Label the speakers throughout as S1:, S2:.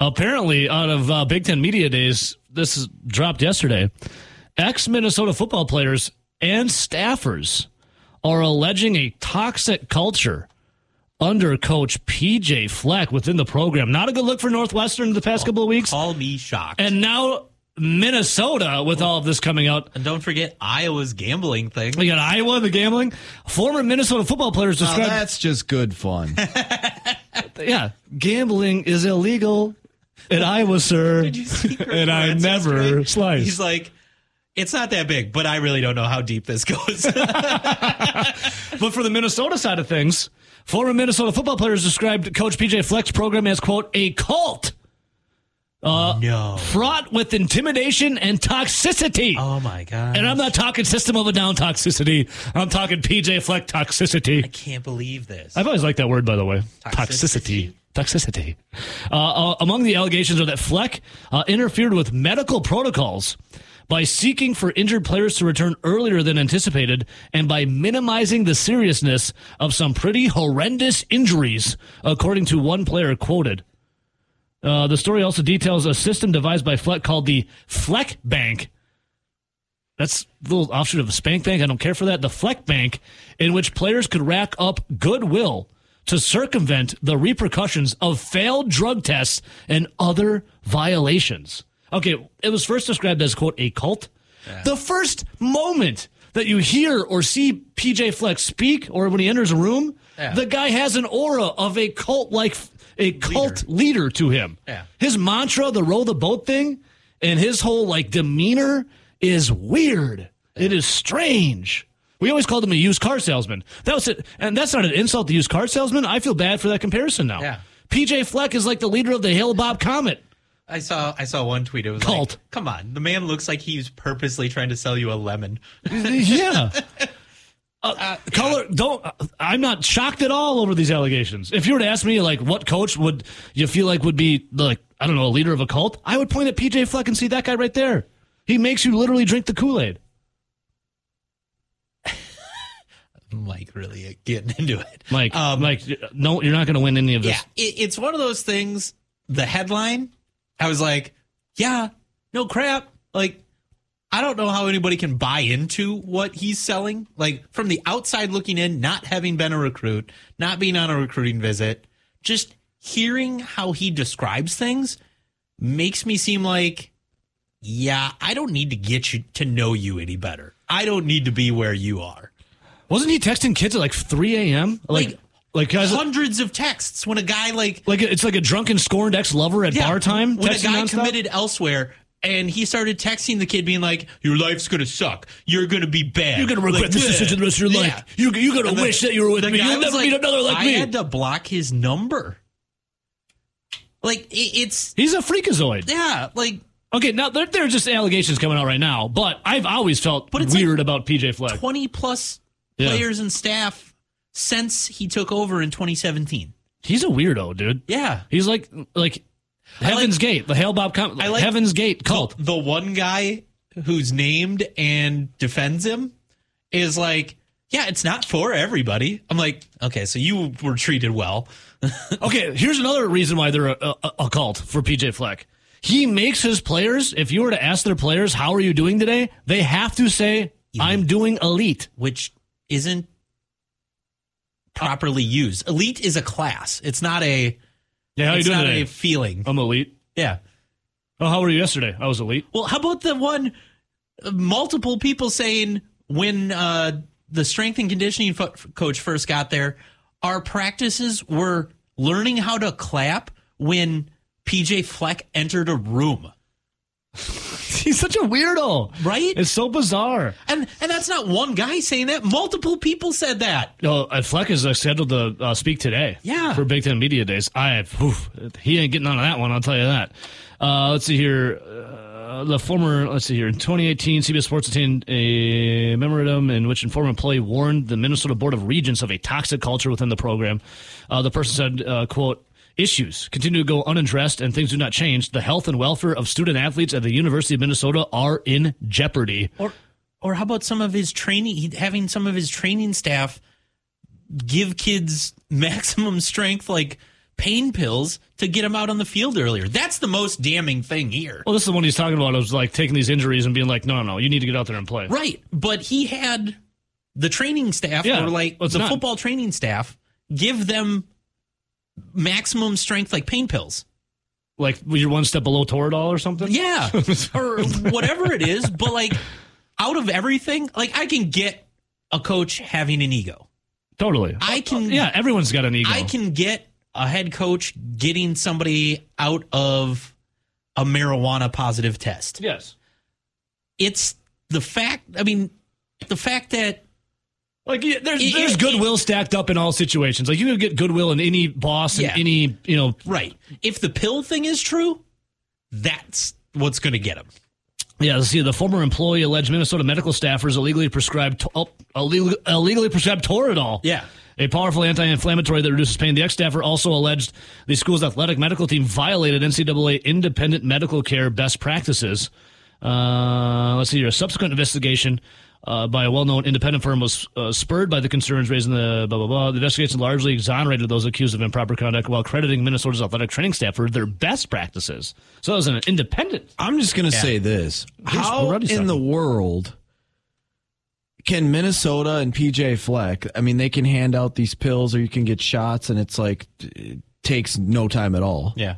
S1: Apparently, out of uh, Big Ten Media Days, this is dropped yesterday. Ex Minnesota football players and staffers are alleging a toxic culture under coach PJ Fleck within the program. Not a good look for Northwestern in the past couple of weeks.
S2: Call me shocked.
S1: And now Minnesota with all of this coming out.
S2: And don't forget Iowa's gambling thing.
S1: We got Iowa, the gambling. Former Minnesota football players
S3: Now,
S1: described.
S3: that's just good fun.
S1: yeah, gambling is illegal in Iowa, sir.
S2: Did you see Chris
S1: and I never
S2: yesterday?
S1: slice.
S2: He's like, it's not that big, but I really don't know how deep this goes.
S1: But for the Minnesota side of things, former Minnesota football players described Coach PJ Fleck's program as, quote, a cult Uh,
S2: no.
S1: fraught with intimidation and toxicity.
S2: Oh my god.
S1: And I'm not talking system of a down toxicity. I'm talking PJ Fleck toxicity.
S2: I can't believe this.
S1: I've always liked that word, by the way.
S2: Toxicity.
S1: Toxicity. Toxicity. Uh, uh, among the allegations are that Fleck uh, interfered with medical protocols by seeking for injured players to return earlier than anticipated and by minimizing the seriousness of some pretty horrendous injuries, according to one player quoted. Uh, the story also details a system devised by Fleck called the Fleck Bank. That's a little offshoot of a spank bank. I don't care for that. The Fleck Bank, in which players could rack up goodwill to circumvent the repercussions of failed drug tests and other violations. Okay, it was first described as, quote, a cult. The first moment that you hear or see PJ Flex speak or when he enters a room,
S2: Yeah.
S1: the guy has an aura of a cult like a cult leader to him.
S2: Yeah.
S1: His mantra, the row the boat thing, and his whole like demeanor is weird. It is strange. We always called him a used car salesman. That was it, and that's not an insult to used car salesman. I feel bad for that comparison now.
S2: Yeah.
S1: PJ Fleck is like the leader of the Hale-Bopp Comet.
S2: I saw I saw one tweet. It was
S1: Cult.
S2: like, "Come on, the man looks like he's purposely trying to sell you a lemon."
S1: yeah. Uh, color don't i'm not shocked at all over these allegations if you were to ask me like what coach would you feel like would be like i don't know a leader of a cult i would point at pj fleck and see that guy right there he makes you literally drink the kool-aid
S2: Mike really getting into it.
S1: like
S2: Um,
S1: like no you're not going to win any of this
S2: Yeah, it, it's one of those things. The headline, I was like, yeah, no crap. Like, I don't know how anybody can buy into what he's selling. Like, from the outside looking in, not having been a recruit, not being on a recruiting visit, just hearing how he describes things makes me seem like, yeah, I don't need to get you to know you any better. I don't need to be where you are.
S1: Wasn't he texting kids at like 3 a.m like
S2: Like,
S1: like guys
S2: Hundreds of texts when a guy like
S1: like it's like a drunken scorned ex-lover at bar time
S2: When a guy
S1: nonstop?
S2: committed elsewhere and he started texting the kid being like, Your life's gonna suck. You're gonna be bad.
S1: You're gonna regret
S2: Like,
S1: this decision the rest of your
S2: Yeah.
S1: life. You you gonna
S2: And the-
S1: wish that you were with me. You'll never
S2: like,
S1: meet another like
S2: I
S1: me.
S2: I had to block his number. Like it, it's
S1: He's a freakazoid.
S2: yeah, like
S1: Okay, now there, there are just allegations coming out right now, but I've always felt
S2: But
S1: weird about PJ Fleck.
S2: twenty plus
S1: Yeah.
S2: players and staff since he took over in 2017.
S1: He's a weirdo, dude.
S2: Yeah.
S1: He's like like Heaven's Gate, the Hale-Bopp Com-
S2: I like-
S1: Heaven's Gate cult.
S2: The one guy who's named and defends him is like, yeah, it's not for everybody. I'm like, okay, so you were treated well.
S1: Okay, here's another reason why they're a, a, a cult for PJ Fleck. He makes his players, if you were to ask their players, how are you doing today? They have to say, I'm doing elite.
S2: which isn't properly used. Elite is a class. It's not a.
S1: Yeah, how you
S2: it's
S1: doing
S2: not
S1: today?
S2: a feeling.
S1: I'm elite.
S2: Yeah.
S1: Oh, how were you yesterday? I was elite.
S2: Well, how about the one? Multiple people saying when uh, the strength and conditioning fo- coach first got there, our practices were learning how to clap when PJ Fleck entered a room.
S1: He's such a weirdo.
S2: Right?
S1: It's so bizarre.
S2: And and that's not one guy saying that. Multiple people said that.
S1: No, uh, Fleck is uh, scheduled to uh, speak today.
S2: Yeah.
S1: For Big Ten Media Days. I whew, he ain't getting on that one. I'll tell you that. Uh, let's see here. Uh, the former, let's see here. In 2018, CBS Sports obtained a memorandum in which former employee warned the Minnesota Board of Regents of a toxic culture within the program. Uh, the person said, uh, "quote." Issues continue to go unaddressed and things do not change. The health and welfare of student athletes at the University of Minnesota are in jeopardy.
S2: Or or how about some of his training? Having some of his training staff give kids maximum strength, like pain pills to get him out on the field earlier. That's the most damning thing here.
S1: Well, this is the one he's talking about. Was like taking these injuries and being like, no, no, no, you need to get out there and play.
S2: Right. But he had the training staff
S1: Yeah,
S2: or like
S1: well,
S2: the
S1: not-
S2: football training staff give them maximum strength like pain pills.
S1: Like you're one step below Toradol or something.
S2: Yeah. or whatever it is. But like out of everything, like I can get a coach having an ego.
S1: totally.
S2: I can
S1: Yeah, everyone's got an ego.
S2: I can get a head coach getting somebody out of a marijuana positive test.
S1: Yes.
S2: It's the fact I mean the fact that
S1: Like there's
S2: It-
S1: there's
S2: it-
S1: goodwill stacked up in all situations. Like you can get goodwill in any boss and
S2: Yeah.
S1: any you know.
S2: right, if the pill thing is true, that's what's going to get him.
S1: Yeah, let's see. The former employee alleged Minnesota medical staffers illegally prescribed oh, illegal, illegally prescribed Toradol.
S2: Yeah.
S1: A powerful anti-inflammatory that reduces pain. The ex-staffer also alleged the school's athletic medical team violated NCAA independent medical care best practices. Uh, let's see here. A subsequent investigation uh, by a well-known independent firm was uh, spurred by the concerns raised in the blah blah blah. The investigation largely exonerated those accused of improper conduct while crediting Minnesota's athletic training staff for their best practices. So it was an independent.
S3: I'm just going to say this.
S1: Here's
S3: How
S1: Roddy's
S3: in the world can Minnesota and PJ Fleck, I mean, they can hand out these pills or you can get shots and it's like, it takes no time at all.
S2: Yeah.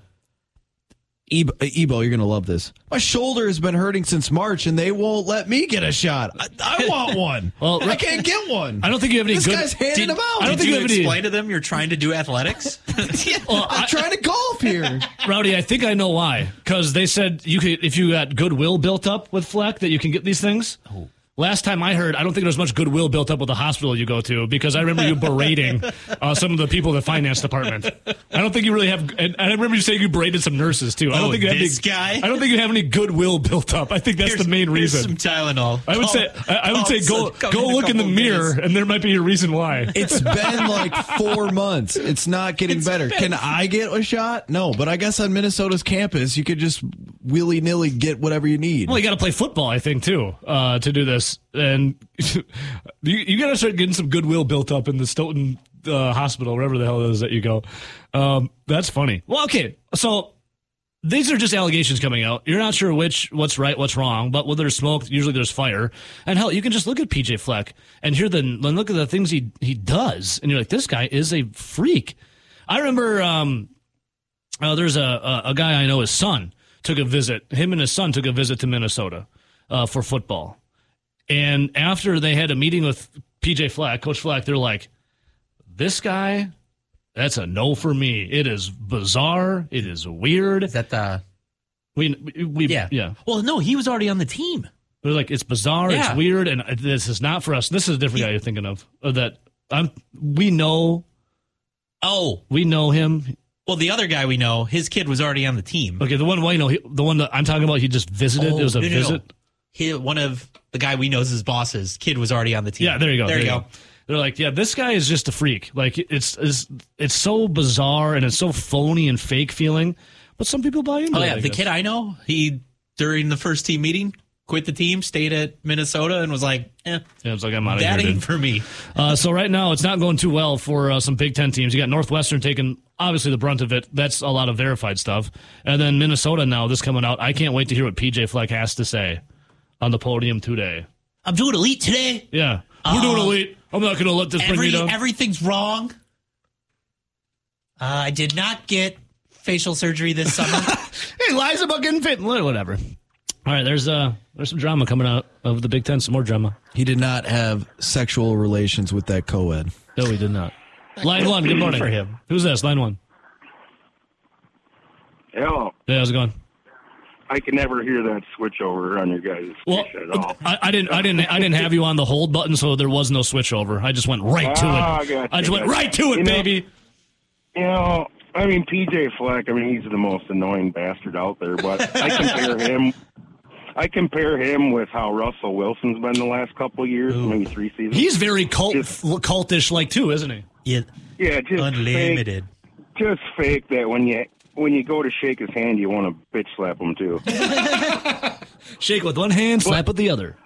S3: Ebo, uh, Ebo you're going to love this. My shoulder has been hurting since March and they won't let me get a shot. I, I want one.
S1: Well,
S3: I can't get one.
S1: I don't think you have any
S3: This
S1: good.
S3: guy's handing them out.
S1: I don't
S2: Did
S1: think
S2: you
S1: you have any-
S2: explain to them you're trying to do athletics?
S3: I'm trying to golf here.
S1: Rowdy, I think I know why. Because they said you could, if you got goodwill built up with Fleck, that you can get these things. Oh. Last time I heard, I don't think there's much goodwill built up with the hospital you go to because I remember you berating uh, some of the people in the finance department. I don't think you really have. And I remember you saying you berated some nurses too. I don't
S2: Oh,
S1: think you have
S2: this
S1: any,
S2: guy?
S1: I don't think you have any goodwill built up. I think that's
S2: Here's-
S1: the main
S2: here's
S1: reason.
S2: Some Tylenol.
S1: I would
S2: Call-
S1: say I, I would say go
S2: some-
S1: go
S2: in
S1: look in the mirror
S2: days.
S1: and there might be a reason why.
S3: It's been like four months. It's not getting
S2: It's
S3: better.
S2: been-
S3: Can I get a shot? No, but I guess on Minnesota's campus, you could just willy nilly get whatever you need.
S1: Well, you got to play football, I think, too, uh, to do this. And you, you got to start getting some goodwill built up in the Stoughton uh, Hospital, wherever the hell it is that you go. Um, that's funny. Well, okay, so these are just allegations coming out. You're not sure which what's right, what's wrong, but when there's smoke, usually there's fire. And hell, you can just look at PJ Fleck and hear the and look at the things he he does, and you're like, this guy is a freak. I remember um, uh, there's a, a a guy I know. His son took a visit. Him and his son took a visit to Minnesota uh, for football. And after they had a meeting with PJ Fleck, Coach Fleck, they're like, "This guy, that's a no for me. It is bizarre. It is weird.
S2: Is that the
S1: We, we,
S2: yeah
S1: yeah.
S2: Well, no, he was already on the team.
S1: They're like, it's bizarre.
S2: Yeah.
S1: It's weird, and this is not for us. This is a different guy you're thinking of. uh, That I'm. We know.
S2: Oh,
S1: We know him.
S2: well, the other guy we know, his kid was already on the team.
S1: Okay, the one we know, he, the one that I'm talking about, he just visited.
S2: Oh,
S1: it was a
S2: no, no, no. One of the guy we know's his bosses, kid was already on the team.
S1: Yeah, there you go.
S2: There, you go.
S1: They're like, yeah, this guy is just a freak. Like it's it's it's so bizarre and it's so phony and fake feeling, but some people buy into
S2: Oh
S1: it.
S2: yeah,
S1: I
S2: the
S1: guess.
S2: kid I know, he during the first team meeting quit the team, stayed at Minnesota, and was like, eh,
S1: Yeah, it's like I'm out of
S2: "That
S1: here.
S2: ain't
S1: dude.
S2: for me."
S1: Uh, so right now, it's not going too well for uh, some Big Ten teams. You got Northwestern taking obviously the brunt of it. That's a lot of verified stuff, and then Minnesota now. This coming out. I can't wait to hear what PJ Fleck has to say on the podium today.
S2: I'm doing elite today.
S1: Yeah, we're doing elite. I'm not going to let this bring me down.
S2: everything's wrong. Uh, I did not get facial surgery this summer.
S1: hey, lies about getting fit. Whatever. All right, there's uh there's some drama coming out of the Big Ten. Some more drama.
S3: He did not have sexual relations with that co-ed.
S1: No, he did not. Line one. Good morning
S2: for him.
S1: Who's this? Line one.
S4: Hello.
S1: Yeah, how's it going?
S4: I can never hear that switch over on your guys'
S1: Well,
S4: station at all.
S1: I, I didn't, I didn't, I didn't have you on the hold button, so there was no switch over. I just went right to
S4: Ah,
S1: it.
S4: gotcha,
S1: I just went
S4: gotcha.
S1: right to it,
S4: You know-
S1: baby.
S4: You know, I mean, PJ Fleck. I mean, he's the most annoying bastard out there. But I compare him. I compare him with how Russell Wilson's been the last couple of years, maybe three seasons.
S1: He's very cult,
S4: Just-
S1: cultish, like too, isn't he?
S2: yeah,
S4: yeah, just
S2: unlimited.
S4: Fake, just fake that when you when you go to shake his hand, you want to bitch slap him too.
S1: Shake with one hand, slap with the other.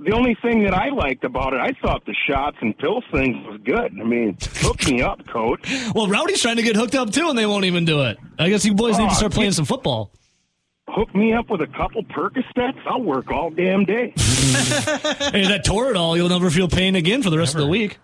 S4: the only thing that I liked about it, I thought the shots and pills thing was good. I mean, hook me up, coach.
S1: Well, Rowdy's trying to get hooked up too, and they won't even do it. I guess you boys need to
S4: Oh,
S1: start playing some football.
S4: Hook me up with a couple Percocets. I'll work all damn day.
S1: Hey, that Toradol, you'll never feel pain again for the rest of the week.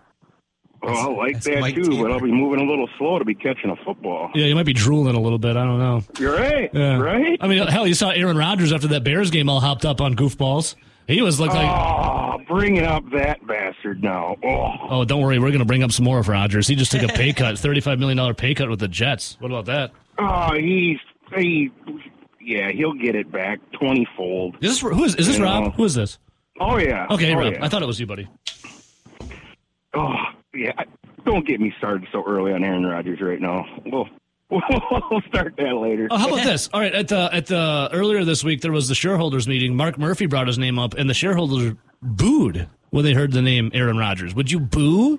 S4: Oh, I like that too,
S2: Taylor.
S4: but I'll be moving a little slow to be catching a football.
S1: Yeah, you might be drooling a little bit. I don't know.
S4: You're right,
S1: Yeah.
S4: right?
S1: I mean, hell, you saw Aaron Rodgers after that Bears game all hopped up on goofballs. He was like,
S4: Oh, bringing up that bastard now. Oh,
S1: oh, don't worry, we're going to bring up some more of Rodgers. He just took a pay cut, $35 million pay cut with the Jets. What about that?
S4: oh he's he, yeah, he'll get it back twenty fold.
S1: Is this, who is, is this
S4: You
S1: Rob?
S4: know.
S1: Who is this?
S4: Oh yeah.
S1: Okay,
S4: oh,
S1: Rob.
S4: yeah.
S1: I thought it was you, buddy.
S4: Oh yeah. I- Don't get me started so early on Aaron Rodgers right now. We'll we'll start that later.
S1: Oh, how about this? All right, at the at the earlier this week there was the shareholders meeting. Mark Murphy brought his name up, and the shareholders booed when they heard the name Aaron Rodgers. Would you boo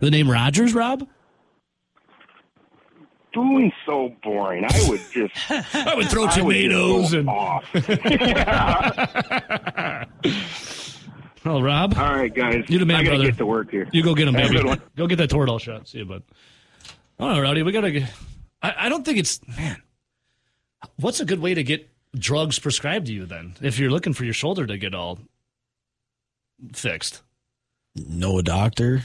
S1: the name Rodgers, Rob?
S4: Doing so boring. I would just
S1: I would throw
S4: would
S1: tomatoes
S4: go
S1: and.
S4: off.
S1: Oh, Rob,
S4: All right, guys.
S1: You the man,
S4: I gotta
S1: brother.
S4: get to work here.
S1: you go get him, baby. Go get that Toradol shot. See you, bud. All right, Rowdy, we gotta. Get, I, I don't think it's man. What's a good way to get drugs prescribed to you then? If you're looking for your shoulder to get all fixed,
S3: Know a doctor.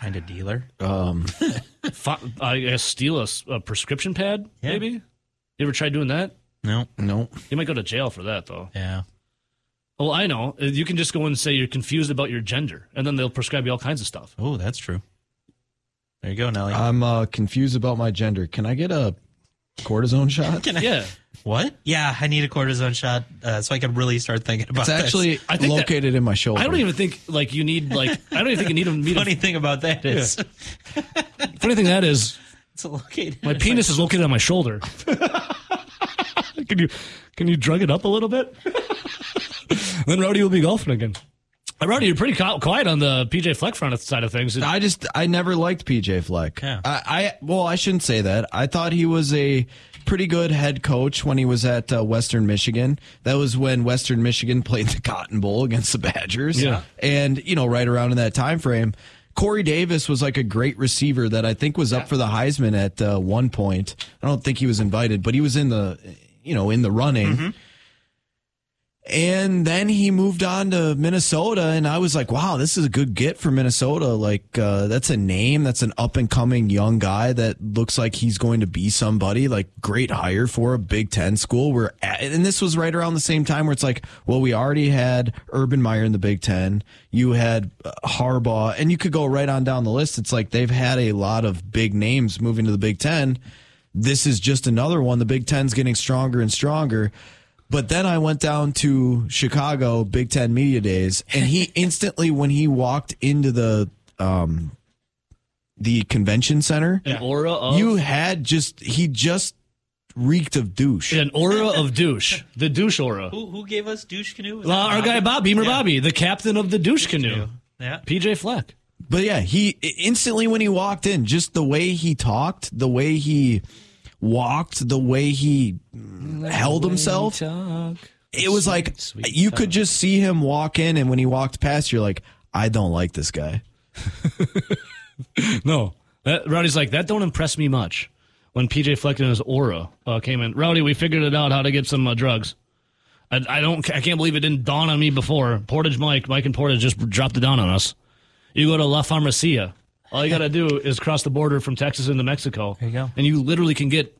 S2: Find a dealer.
S3: Um,
S1: Fi- I guess steal a prescription pad.
S2: Yeah.
S1: Maybe. You ever tried doing that?
S2: No.
S3: no.
S1: You might go to jail for that, though.
S2: Yeah.
S1: Well, I know. Uh, You can just go and say you're confused about your gender, and then they'll prescribe you all kinds of stuff.
S2: Oh, that's true. There you go, Nelly.
S3: I'm uh, confused about my gender. Can I get a cortisone shot?
S2: Can I-
S1: Yeah.
S2: What? Yeah, I need a cortisone shot uh, so I can really start thinking about
S3: It's
S2: this.
S3: actually
S1: I think that-
S3: located in my shoulder.
S1: I don't even think like you need like I don't even think you need to meet.
S2: Funny thing about that is
S1: Funny thing that is,
S2: it's located.
S1: my penis is located on my shoulder. can you can you drug it up a little bit? Then Rowdy will be golfing again. Uh, Rowdy, you're pretty quiet on the PJ Fleck front side of things.
S3: I just I never liked PJ Fleck.
S2: Yeah.
S3: I, I well I shouldn't say that. I thought he was a pretty good head coach when he was at uh, Western Michigan. That was when Western Michigan played the Cotton Bowl against the Badgers.
S1: Yeah.
S3: and you know right around in that time frame. Corey Davis was like a great receiver that I think was up for the Heisman at uh, one point. I don't think he was invited, but he was in the, you know, in the running. And then he moved on to Minnesota, and I was like, wow, this is a good get for Minnesota. Like, uh, that's a name. That's an up and coming young guy that looks like he's going to be somebody. Like, great hire for a Big Ten school. We're at, and this was right around the same time where it's like, well, we already had Urban Meyer in the Big Ten. You had uh, Harbaugh, and you could go right on down the list. It's like they've had a lot of big names moving to the Big Ten. This is just another one. The Big Ten's getting stronger and stronger. But then I went down to Chicago Big Ten Media Days, and he instantly, when he walked into the um, the convention center,
S1: an aura of
S3: you had just he just reeked of douche.
S1: an aura of douche, the douche aura.
S2: Who, who gave us douche canoe? Was
S1: Well,
S2: that
S1: our guy Bob Beamer
S2: Yeah.
S1: Bobby, the captain of the douche canoe,
S2: Yeah.
S1: PJ Fleck.
S3: But yeah, he instantly when he walked in, just the way he talked, the way he walked, the way he held himself. it was like
S1: sweet
S3: you
S1: talk.
S3: could just see him walk in, and when he walked past, you're like, I don't like this guy.
S1: No, that, Rowdy's like that. Don't impress me much. When PJ Fleck and his aura uh, came in, Rowdy, we figured it out how to get some uh, drugs. I, I don't. I can't believe it didn't dawn on me before. Portage Mike, Mike and Portage just dropped it down on us. You go to La Farmacia. All you got to do is cross the border from Texas into Mexico.
S2: There you go.
S1: And you literally can get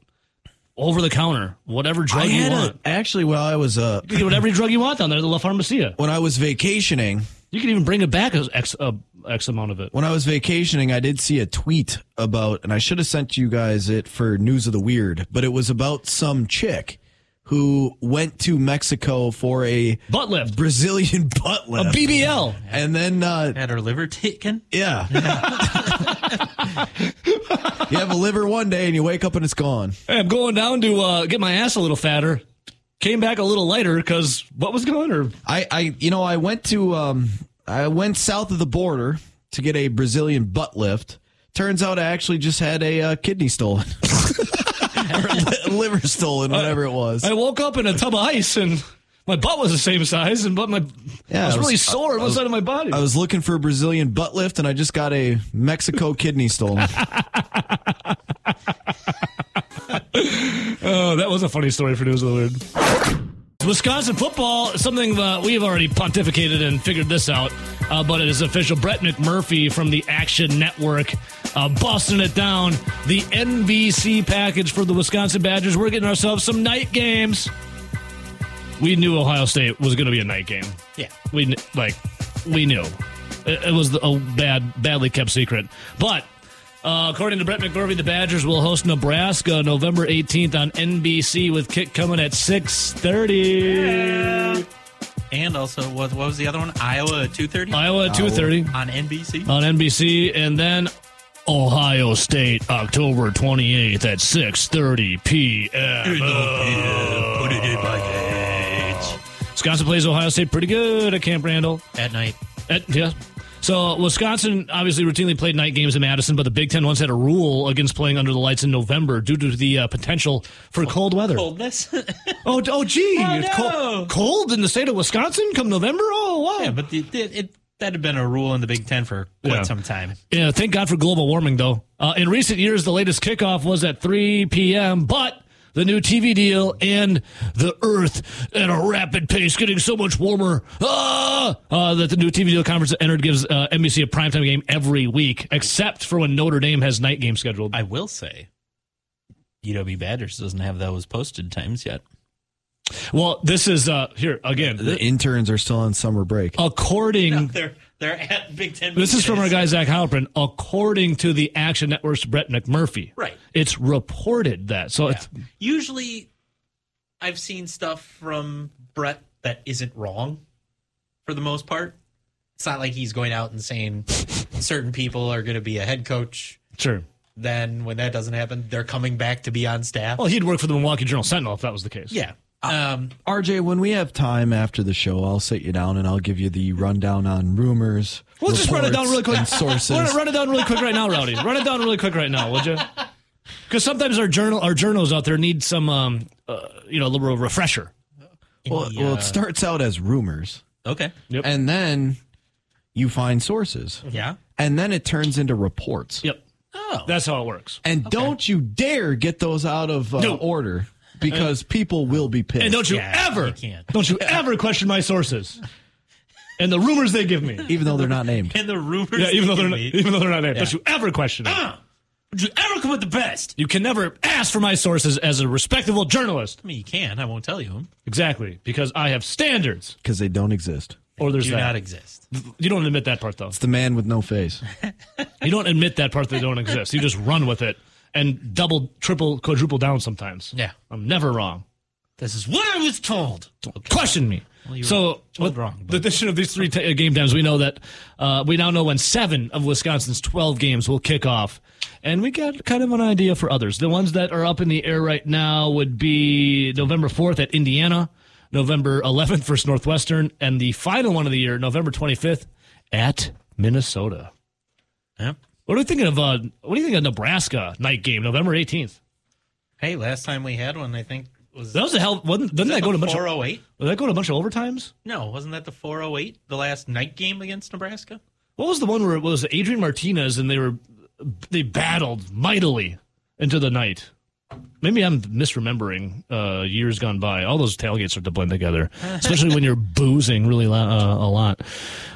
S1: over the counter whatever drug
S3: I
S1: you
S3: had a,
S1: want.
S3: actually while I was uh
S1: You can get whatever drug you want down there at the La Farmacia.
S3: when I was vacationing.
S1: You can even bring it back as X, uh, X amount of it.
S3: When I was vacationing, I did see a tweet about, and I should have sent you guys it for News of the Weird, but it was about some chick who went to Mexico for a
S1: Butt lift.
S3: Brazilian butt lift, A.
S1: BBL.
S3: and then, uh,
S2: Had her liver taken?
S3: yeah. you have a liver one day and you wake up and it's gone.
S1: Hey, I'm going down to uh, get my ass a little fatter. Came back a little lighter because what was going on or
S3: I, I, you know, I went to, um, I went south of the border to get a Brazilian butt lift. Turns out I actually just had a uh, kidney stolen. or liver stolen, whatever it was.
S1: I woke up in a tub of ice and My butt was the same size, and but my
S3: Yeah,
S1: I was,
S3: I was-
S1: really sore on one side of my body.
S3: I was looking for a Brazilian butt lift, and I just got a Mexico kidney stolen.
S1: Oh, that was a funny story for News of the Weird. Wisconsin football, something that we've already pontificated and figured this out, uh, but it is official. Brett McMurphy from the Action Network uh, busting it down. The NBC package for the Wisconsin Badgers. We're getting ourselves some night games. We knew Ohio State was going to be a night game.
S2: Yeah.
S1: We like we knew it, it was a bad, badly kept secret. But uh, according to Brett McMurphy, the Badgers will host Nebraska November 18th on NBC with kick coming at 6:30.
S2: And also, what, what was the other one? Iowa at two thirty
S1: Iowa at 2:30
S2: on NBC.
S1: on NBC, and then Ohio State October 28th at 6:30 p.m.
S2: In the Put it in my cage.
S1: Wisconsin plays Ohio State pretty good at Camp Randall.
S2: At night.
S1: At, yeah. So Wisconsin obviously routinely played night games in Madison, but the Big Ten once had a rule against playing under the lights in November due to the uh, potential for cold weather.
S2: Coldness.
S1: Oh, oh, gee,
S2: Oh,
S1: it's
S2: no.
S1: cold, cold in the state of Wisconsin come November. Oh, wow.
S2: yeah, but the, it, it, that had been a rule in the Big Ten for quite
S1: Yeah.
S2: some time.
S1: Yeah, thank God for global warming, though. Uh, in recent years, the latest kickoff was at 3 p.m., but the new TV deal and the Earth at a rapid pace getting so much warmer ah, uh, that the new TV deal conference entered gives uh, NBC a primetime game every week, except for when Notre Dame has night game scheduled.
S2: I will say, UW Badgers doesn't have those posted times yet.
S1: Well, this is uh, here again.
S3: the interns are still on summer break.
S1: according
S2: They're they're at Big Ten.
S1: This is from our guy Zach Heilprin. According to the Action Network's Brett McMurphy,
S2: Right.
S1: It's reported that. So it's
S2: Usually, I've seen stuff from Brett that isn't wrong, for the most part. It's not like he's going out and saying certain people are going to be a head coach.
S1: sure.
S2: Then when that doesn't happen, they're coming back to be on staff.
S1: Well, he'd work for the Milwaukee Journal Sentinel if that was the case.
S2: yeah. Um,
S3: RJ, when we have time after the show, I'll sit you down and I'll give you the rundown on rumors.
S1: We'll just run it down
S3: reports,
S1: really quick.
S3: and sources.
S1: Run, run it down really quick right now, Rowdy. Run it down really quick right now, would you? Because sometimes our journal, our journals out there need some, um, uh, you know, a little refresher.
S3: Well,
S2: the,
S3: well,
S2: uh,
S3: it starts out as rumors,
S2: okay.
S1: Yep.
S3: and then you find sources,
S2: Yeah.
S3: and then it turns into reports.
S1: Yep.
S2: Oh.
S1: That's how it works.
S3: And don't you dare get those out of uh,
S1: No.
S3: order because people will be pissed.
S1: And don't you
S2: Yeah,
S1: ever,
S2: you can't.
S1: don't you ever question my sources and the rumors they give me.
S3: even though they're not named.
S2: and the rumors.
S1: Yeah, even though
S2: they
S1: they're not,
S2: me.
S1: even though they're not named. Don't you ever question it. Uh-uh.
S2: Would you ever come with the best?
S1: You can never ask for my sources as a respectable journalist.
S2: I mean, you can. I won't tell you them.
S1: Exactly, because I have standards.
S3: Because they don't exist.
S1: Or there's
S2: Do
S1: that.
S2: not exist.
S1: you don't admit that part though.
S3: It's the man with no face.
S1: You don't admit that part that they don't exist. You just run with it and double, triple, quadruple down sometimes.
S2: Yeah.
S1: I'm never wrong.
S2: This is what I was told.
S1: Question me.
S2: you
S1: so, with
S2: wrong,
S1: the addition of these three t- uh, game times, we know that uh, we now know when seven of Wisconsin's 12 games will kick off. And we got kind of an idea for others. The ones that are up in the air right now would be November 4th at Indiana, November 11th versus Northwestern, and the final one of the year, November 25th at Minnesota.
S2: Yep.
S1: What are we thinking of? Uh, what do you think of Nebraska night game, November 18th?
S2: Hey, last time we had one, I think was
S1: That was a hell. Wasn't, didn't that, go to a bunch of?
S2: four oh eight?
S1: Did that go to a bunch of overtimes?
S2: No, wasn't that the four oh eight? The last night game against Nebraska?
S1: What was the one where it was Adrian Martinez and they were they battled mightily into the night? Maybe I'm misremembering uh, years gone by. All those tailgates are to blend together, especially when you're boozing really lo- uh, a lot.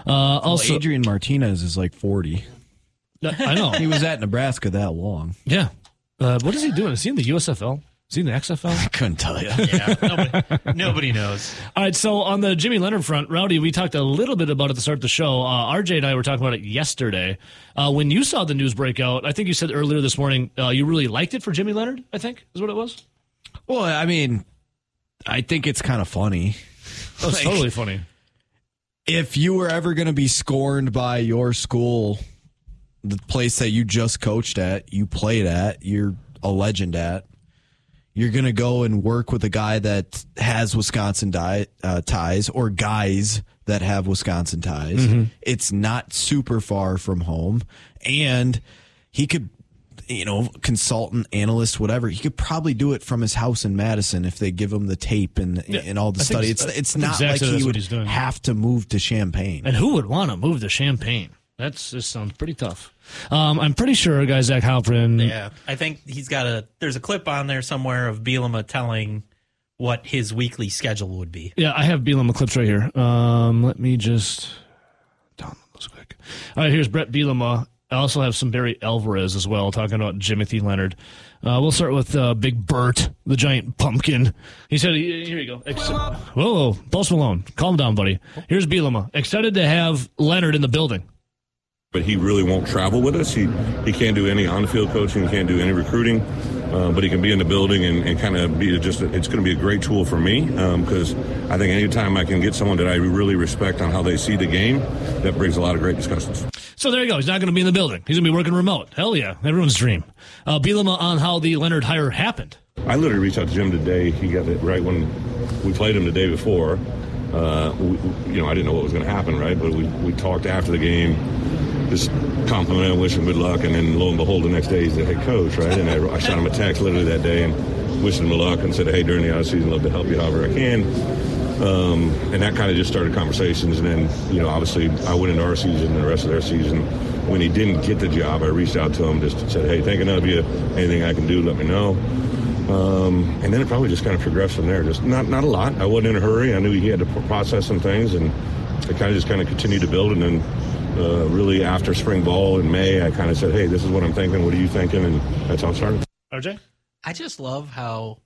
S1: Uh, also,
S3: Well, Adrian Martinez is like 40.
S1: I know.
S3: He was at Nebraska that long.
S1: Yeah. Uh, what is he doing? Is he in the USFL? Is he in the XFL?
S3: I couldn't tell you.
S2: Yeah, nobody, nobody knows.
S1: All right, so on the Jimmy Leonhard front, Rowdy, we talked a little bit about it at the start of the show. Uh, RJ and I were talking about it yesterday. Uh, when you saw the news break out, I think you said earlier this morning uh, you really liked it for Jimmy Leonhard, I think, is what it was.
S3: Well, I mean, I think it's kind of funny.
S1: That was totally funny.
S3: If you were ever going to be scorned by your school, the place that you just coached at, you played at, you're a legend at, you're going to go and work with a guy that has Wisconsin uh, ties or guys that have Wisconsin ties. It's not super far from home. And he could, you know, consultant, analyst, whatever. He could probably do it from his house in Madison if they give him the tape and
S1: Yeah,
S3: and all the
S1: I
S3: study. It's
S1: I
S3: it's not
S1: exactly
S3: like he would have to move to Champaign.
S1: And who would want to move to Champaign? That's this sounds pretty tough. Um, I'm pretty sure a guy Zach Heilprin.
S2: Yeah, I think he's got a. There's a clip on there somewhere of Bielema telling what his weekly schedule would be.
S1: Yeah, I have Bielema clips right here. Um, let me just download those quick. All right, here's Bret Bielema. I also have some Barry Alvarez as well, talking about Jimothy Leonhard. Uh, we'll start with uh, Big Bert, the giant pumpkin. He said, "Here you go." Ex- whoa, whoa, Post Malone, calm down, buddy. Here's Bielema, excited to have Leonhard in the building.
S5: But he really won't travel with us. He he can't do any on-field coaching. He can't do any recruiting, uh, but he can be in the building and, and kind of be just. A, it's going to be a great tool for me because I think anytime I can get someone that I really respect on how they see the game, that brings a lot of great discussions.
S1: So there you go. He's not going to be in the building. He's going to be working remote. Hell yeah, everyone's dream. Uh, Bielema on how the Leonhard hire happened.
S5: I literally reached out to Jim today. He got it right when we played him the day before. Uh, we, you know, I didn't know what was going to happen, right? But we, we talked after the game, just complimented him, wish him good luck, and then lo and behold, the next day he's the head coach, right? And I, I shot him a text literally that day and wished him good luck and said, hey, during the offseason, love to help you however I can. Um, and that kind of just started conversations. And then, you know, obviously I went into our season and the rest of their season. When he didn't get the job, I reached out to him just said, hey, thinking of you. Anything I can do, let me know. Um, and then it probably just kind of progressed from there. Just not not a lot. I wasn't in a hurry. I knew he had to process some things, and it kind of just kind of continued to build. And then, uh, really after spring ball in May, I kind of said, "Hey, this is what I'm thinking. What are you thinking?" And that's how it started.
S1: RJ?
S2: I just love how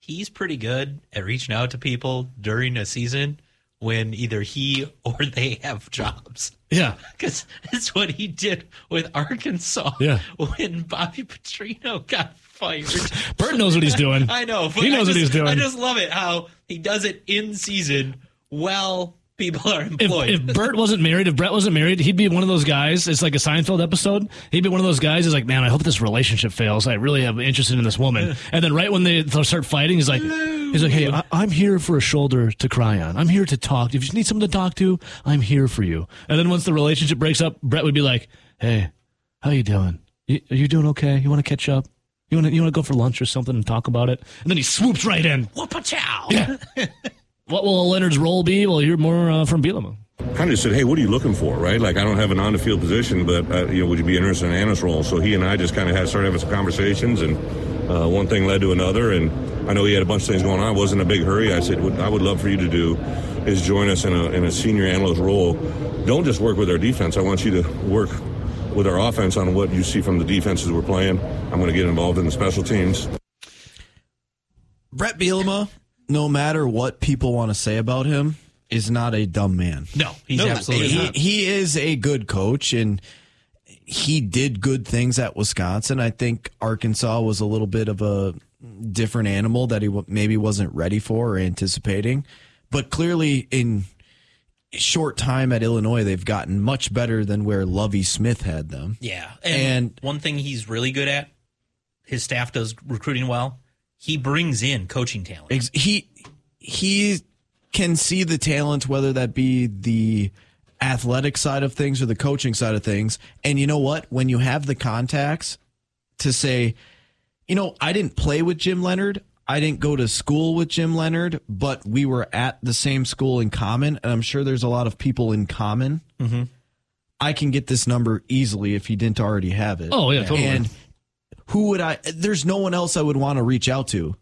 S2: he's pretty good at reaching out to people during a season when either he or they have jobs.
S1: Yeah.
S2: Because it's what he did with Arkansas
S1: Yeah.
S2: when Bobby Petrino got fired.
S1: Bert knows what he's doing.
S2: I know. but
S1: He knows
S2: I
S1: what
S2: just-
S1: he's doing.
S2: I just love it how he does it in season while people are
S1: If,
S2: employed.
S1: if Bert wasn't married, if Bret wasn't married, he'd be one of those guys. It's like a Seinfeld episode. He'd be one of those guys who's like, man, I hope this relationship fails. I really am interested in this woman. And then right when they start fighting, he's like, he's like, hey, I, I'm here for a shoulder to cry on. I'm here to talk. If you need someone to talk to, I'm here for you. And then once the relationship breaks up, Bret would be like, hey, how you doing? You, are you doing okay? You want to catch up? You want to you want to go for lunch or something and talk about it? And then he swoops right in.
S2: Whoop-a-chow.
S1: Yeah. what will Leonhard's role be? We'll hear more uh, from Bielema.
S5: kind of just said, "Hey, what are you looking for?" Right? Like, I don't have an on-the-field position, but uh, you know, would you be interested in Anna's role? So he and I just kind of had started having some conversations, and uh, one thing led to another. And I know he had a bunch of things going on. I wasn't in a big hurry. I said, "What I would love for you to do is join us in a in a senior analyst role. Don't just work with our defense. I want you to work." With our offense on what you see from the defenses we're playing, I'm going to get involved in the special teams.
S3: Bret Bielema, no matter what people want to say about him, is not a dumb man.
S2: No, he's
S1: No,
S2: absolutely
S3: he,
S2: not.
S3: he is a good coach and he did good things at Wisconsin. I think Arkansas was a little bit of a different animal that he maybe wasn't ready for or anticipating. But clearly, in short time at Illinois, they've gotten much better than where Lovie Smith had them.
S2: Yeah.
S3: And-
S2: And, one thing he's really good at, his staff does recruiting well. He brings in coaching talent.
S3: He he can see the talent, whether that be the athletic side of things or the coaching side of things. And you know what? When you have the contacts to say, you know, I didn't play with Jim Leonhard. I didn't go to school with Jim Leonhard, but we were at the same school in common, and I'm sure there's a lot of people in common.
S1: Mm-hmm.
S3: I can get this number easily if he didn't already have it.
S1: Oh, yeah, totally.
S3: And who would I? There's no one else I would want to reach out to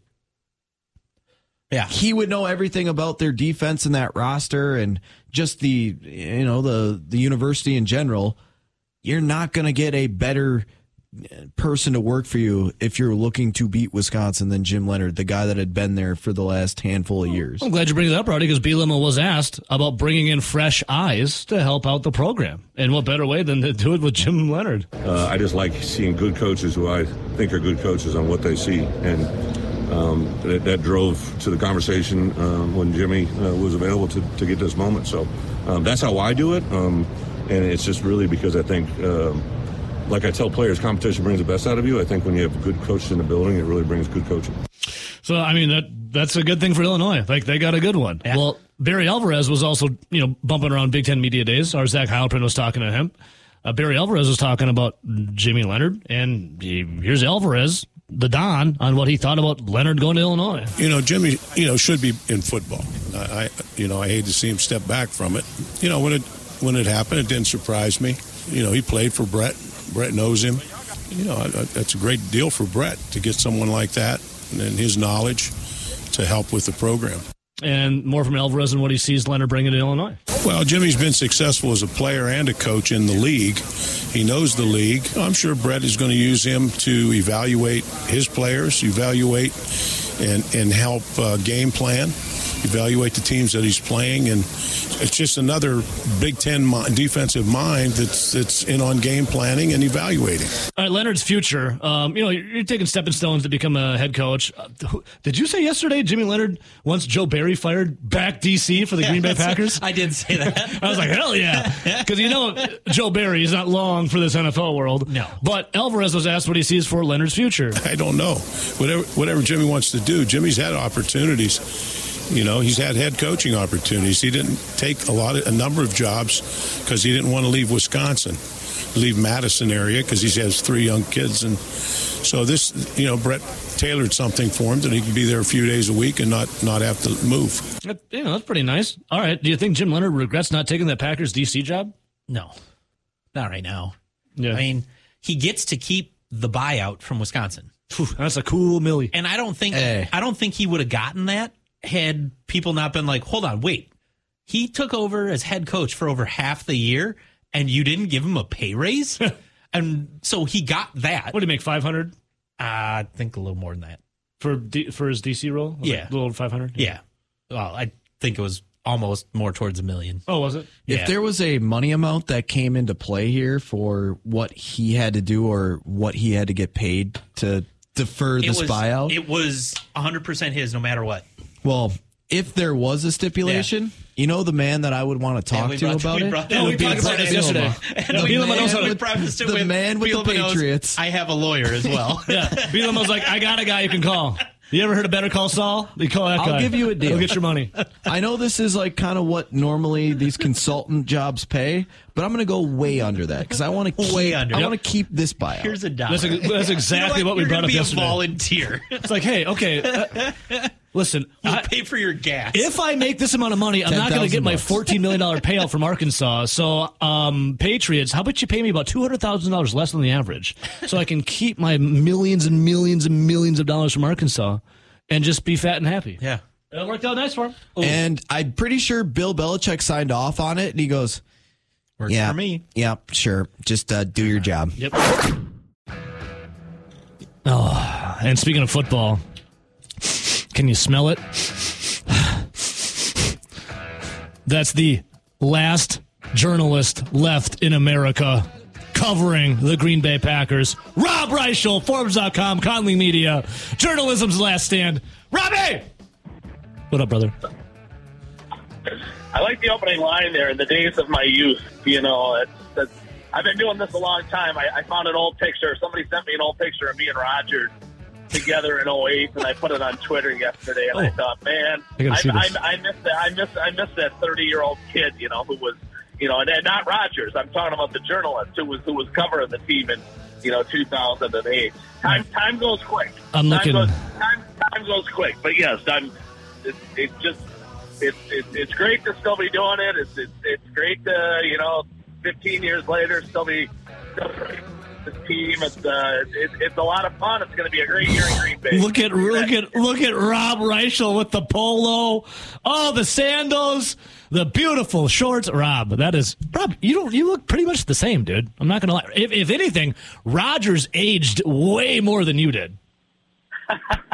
S2: Yeah.
S3: he would know everything about their defense and that roster and just the you know the the university in general you're not going to get a better person to work for you if you're looking to beat Wisconsin than Jim Leonhard, the guy that had been there for the last handful of years.
S1: I'm glad you bring it up, Rowdy, because Bielema was asked about bringing in fresh eyes to help out the program. And what better way than to do it with Jim Leonhard?
S5: Uh, I just like seeing good coaches who I think are good coaches on what they see, and um, that, that drove to the conversation um, when Jimmy uh, was available to, to get this moment. So um, that's how I do it, um, and it's just really because I think, um, like I tell players, competition brings the best out of you. I think when you have good coaches in the building, it really brings good coaching.
S1: So, I mean, that that's a good thing for Illinois. Like, they got a good one. Well, Barry Alvarez was also, you know, bumping around Big Ten Media Days. Our Zach Heilprin was talking to him. uh, Barry Alvarez was talking about Jimmy Leonhard, and he, here's Alvarez, the Don, on what he thought about Leonhard going to Illinois.
S6: You know, Jimmy, you know, should be in football. I, I you know, I hate to see him step back from it. You know, when it when it happened, it didn't surprise me. You know, he played for Bret. Bret knows him. You know, that's a great deal for Bret to get someone like that and his knowledge to help with the program.
S1: And more from Alvarez and what he sees Leonhard bringing to Illinois.
S6: Well, Jimmy's been successful as a player and a coach in the league. He knows the league. I'm sure Bret is going to use him to evaluate his players, evaluate and, and help uh, game plan evaluate the teams that he's playing, and it's just another Big Ten defensive mind that's that's in on game planning and evaluating.
S1: All right, Leonhard's future. Um, you know, you're taking stepping stones to become a head coach. Uh, did you say yesterday Jimmy Leonhard wants Joe Barry fired back DC for the yeah, Green Bay Packers?
S2: I did say that.
S1: I was like, hell yeah, because you know Joe Barry is not long for this NFL world.
S2: No,
S1: but Alvarez was asked what he sees for Leonhard's future.
S6: I don't know. Whatever whatever Jimmy wants to do, Jimmy's had opportunities you know, he's had head coaching opportunities. He didn't take a lot of a number of jobs because he didn't want to leave Wisconsin, leave Madison area because he has three young kids, and so this, you know, Bret tailored something for him that he could be there a few days a week and not not have to move.
S1: That, you know, that's pretty nice. All right, do you think Jim Leonhard regrets not taking that Packers DC job?
S2: No, not right now.
S1: Yeah,
S2: I mean, he gets to keep the buyout from Wisconsin.
S1: Whew, that's a cool millie.
S2: And I don't think hey. I don't think he would have gotten that had people not been like, hold on, wait, he took over as head coach for over half the year and you didn't give him a pay raise? and so he got that.
S1: What did he make, 500? Uh,
S2: I think a little more than that.
S1: For D, for his DC role?
S2: Yeah.
S1: a little over 500?
S2: Yeah. Well, I think it was almost more towards a million.
S1: Oh, was it?
S3: If yeah. there was a money amount that came into play here for what he had to do or what he had to get paid to defer this
S2: was,
S3: buyout,
S2: it was 100% his no matter what.
S3: Well, if there was a stipulation, yeah. you know the man that I would want to talk to about it.
S1: yeah, we talked about it yesterday.
S2: And the man, knows with,
S3: the with, man with the Patriots.
S2: I have a lawyer as well.
S1: yeah, Bielema was like, I got a guy you can call. You ever heard of Better Call Saul? You call that
S3: I'll
S1: guy.
S3: give you a deal.
S1: He'll get your money.
S3: I know this is like kind of what normally these consultant jobs pay, but I'm going to go way under that because I want to keep.
S2: Way under.
S3: I want to keep this buyout.
S2: Here's a dollar.
S1: That's, that's exactly you know what, what we brought up yesterday.
S2: A volunteer.
S1: It's like, hey, okay. Uh, Listen,
S2: we'll I, pay for your gas.
S1: If I make this amount of money, I'm not going to get my $14 million payout from Arkansas. So, um, Patriots, how about you pay me about $200,000 less than the average so I can keep my millions and millions and millions of dollars from Arkansas and just be fat and happy?
S2: Yeah.
S1: It worked out nice for him.
S3: Ooh. And I'm pretty sure Bill Belichick signed off on it, and he goes,
S2: Works
S3: yeah,
S2: for me.
S3: Yeah, sure. Just uh, do your job.
S1: Yep. Oh, and speaking of football, can you smell it? That's the last journalist left in America covering the Green Bay Packers. Rob Reischel, Forbes.com, Conley Media, journalism's last stand. Robbie! What up, brother?
S7: I like the opening line there. In the days of my youth, you know, it's, it's, I've been doing this a long time. I, I found an old picture. Somebody sent me an old picture of me and Roger together in 08, and I put it on Twitter yesterday, and oh. I thought, man, I, I, I, I miss that. I missed. I miss that 30 year old kid, you know, who was, you know, and, and not Rodgers. I'm talking about the journalist who was who was covering the team in, you know, 2008. Time time goes quick.
S1: I'm looking.
S7: Time goes, time, time goes quick, but yes, I'm. It, it just it's it, it's great to still be doing it. It's it's, it's great to you know, 15 years later, still be. Still this team. It's uh, it, it's a lot of fun. It's going to be a great year in Green Bay.
S1: look at look at look at Rob Reischel with the polo. Oh, the sandals, the beautiful shorts. Rob, that is Rob. You don't you look pretty much the same, dude. I'm not going to lie. If, if anything, Rodgers aged way more than you did.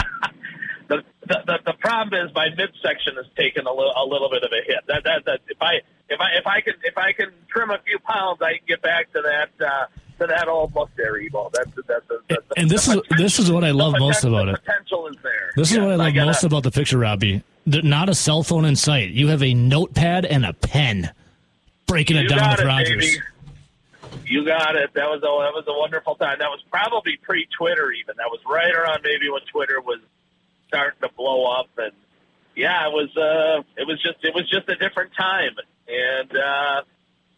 S7: the, the, the problem is my midsection has taken a little a little bit of a hit. That that, that if I if I if I can if I can trim a few pounds, I can get back to that. Uh, to that old Mustang ball. That's that's, that's, that's
S1: and this is this is what I love most about it.
S7: Potential is there.
S1: This is what I love I gotta, most about the picture, Robbie. not a cell phone in sight. You have a notepad and a pen, breaking it down with it, Rodgers.
S7: Baby. You got it. That was a that was a wonderful time. That was probably pre-Twitter, even. That was right around maybe when Twitter was starting to blow up, and yeah, it was. uh It was just it was just a different time, and. uh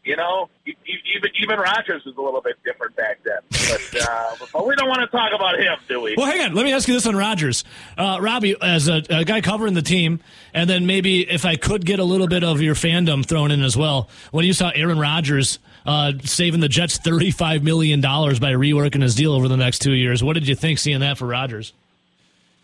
S7: you know, even even Rodgers was a little bit different back then. But uh, but we don't want to talk about him, do we?
S1: Well, hang on. Let me ask you this on Rodgers. Uh, Robbie, as a, a guy covering the team, and then maybe if I could get a little bit of your fandom thrown in as well. When you saw Aaron Rodgers uh, saving the Jets $35 million by reworking his deal over the next two years, what did you think seeing that for Rodgers?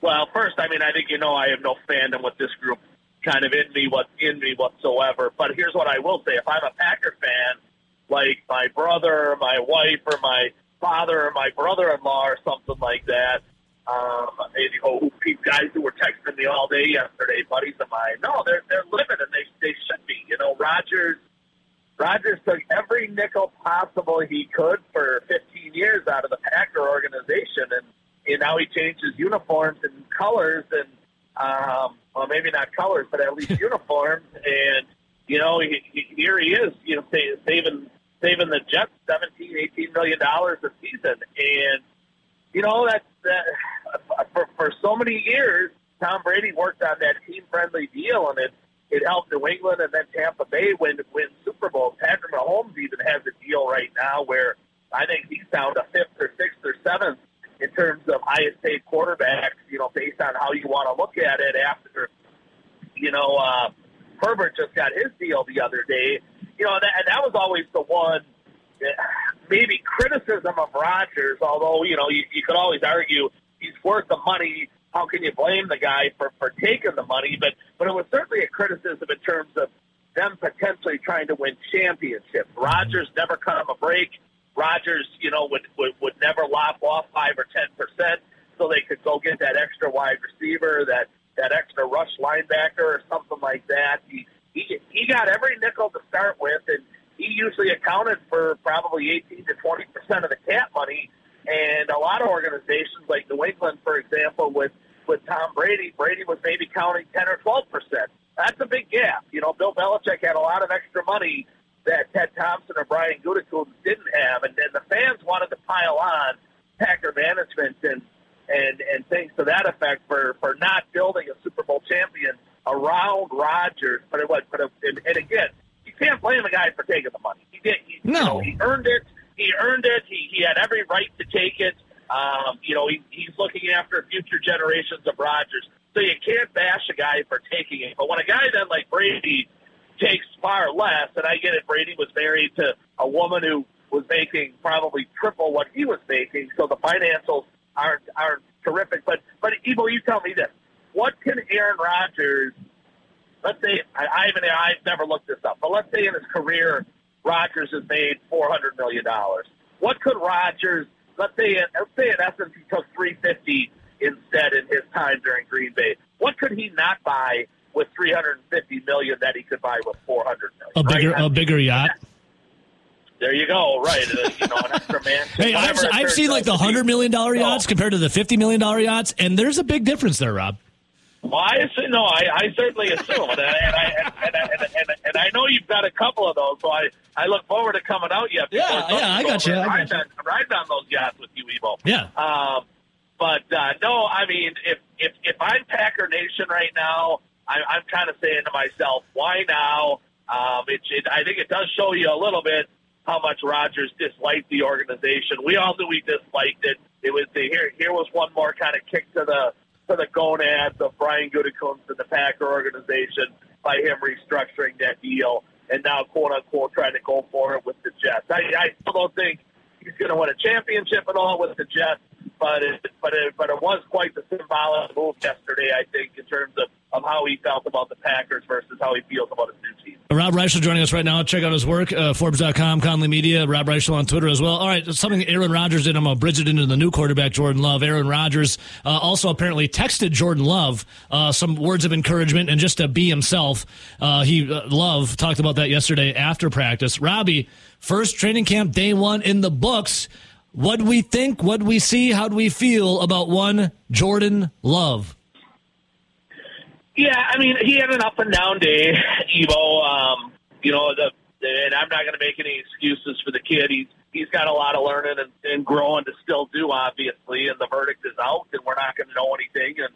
S7: Well, first, I mean, I think you know I have no fandom with this group kind of in me what in me whatsoever. But here's what I will say: if I'm a Packer fan, like my brother, or my wife, or my father, or my brother-in-law, or something like that, um, and, you know, guys who were texting me all day yesterday, buddies of mine, no, they're they're living and they they should be. You know, Rodgers. Rodgers took every nickel possible he could for 15 years out of the Packer organization, and and now he changes uniforms and colors and um, well maybe not colors but at least uniforms. And you know he, he, here he is you know say, saving saving the Jets 17 18 million dollars a season. And you know that that for, for so many years Tom Brady worked on that team friendly deal and it it helped New England and then Tampa Bay win win Super Bowl Patrick Mahomes even has a deal right now where I think he's down to fifth or sixth or seventh in terms of highest paid quarterbacks, you know, based on how you want to look at it after, you know, uh, Herbert just got his deal the other day. You know, and that, and that was always the one, maybe criticism of Rodgers, although, you know, you, you could always argue he's worth the money. How can you blame the guy for, for taking the money? But, but it was certainly a criticism in terms of them potentially trying to win championships. Rodgers never cut him a break. Rodgers, you know, would, would, would never lop off five or ten percent so they could go get that extra wide receiver, that that extra rush linebacker or something like that. He he he got every nickel to start with, and he usually accounted for probably eighteen to twenty percent of the cap money. And a lot of organizations, like New England, for example, with with Tom Brady, Brady was maybe counting ten or twelve percent. That's a big gap. You know, Bill Belichick had a lot of extra money that Ted Thompson or Brian Gutekunst didn't have, and, and the fans wanted to pile on Packer management and and and things to that effect for for not building a Super Bowl champion around Rodgers. But it was, but it, and, and again, you can't blame a guy for taking the money. He did. He,
S1: No.
S7: you know, he earned it. He earned it. He he had every right to take it. Um, you know, he, he's looking after future generations of Rodgers. So you can't bash a guy for taking it. But when a guy then like Brady takes far less, and I get it, Brady was married to a woman who was making probably triple what he was making, so the financials aren't aren't terrific. But but Evo, you tell me this: what can Aaron Rodgers? Let's say I, I haven't I've never looked this up, but let's say in his career, Rodgers has made four hundred million dollars. What could Rodgers? Let's say let's say in essence he took three fifty instead in his time during Green Bay. What could he not buy with three hundred and fifty million that he could buy with four hundred million?
S1: A bigger
S7: right?
S1: a bigger yacht.
S7: There you go. Right. You know, an extra man.
S1: Hey, I've, I've seen like the hundred million dollar
S7: No.
S1: yachts compared to the fifty million dollar yachts, and there's a big difference there, Rob.
S7: Well, I assume, no, I, I certainly assume, and I, and, I, and, and, and, I know you've got a couple of those, so I, I look forward to coming out yet.
S1: Yeah, yeah, I got you, I got
S7: Ride
S1: you.
S7: on, ride on those yachts with you, Evo.
S1: Yeah.
S7: Um, but uh, no, I mean, if if if I'm Packer Nation right now, I, I'm kind of saying to myself, why now? Um, it, it, I think it does show you a little bit how much Rodgers disliked the organization. We all knew he disliked it. It was the, here. Here was one more kind of kick to the to the gonads of Brian Gutekunst and the Packer organization by him restructuring that deal and now quote unquote trying to go for it with the Jets. I, I still don't think he's going to win a championship and all with the Jets, but it, but it, but it was quite the symbolic move yesterday. I think in terms of, of how he felt about the Packers versus how he feels about his new team.
S1: Rob Reischel joining us right now. Check out his work, uh, Forbes.com, Conley Media, Rob Reischel on Twitter as well. All right, something Aaron Rodgers did. I'm going to bridge it into the new quarterback, Jordan Love. Aaron Rodgers uh, also apparently texted Jordan Love uh, some words of encouragement and just to be himself. Uh, he uh, Love talked about that yesterday after practice. Robbie, first training camp day one in the books. What we think? What we see? How do we feel about one Jordan Love?
S7: Yeah, I mean, he had an up and down day, Evo. Um, you know, the, and I'm not going to make any excuses for the kid. He's he's got a lot of learning and, and growing to still do, obviously. And the verdict is out, and we're not going to know anything, and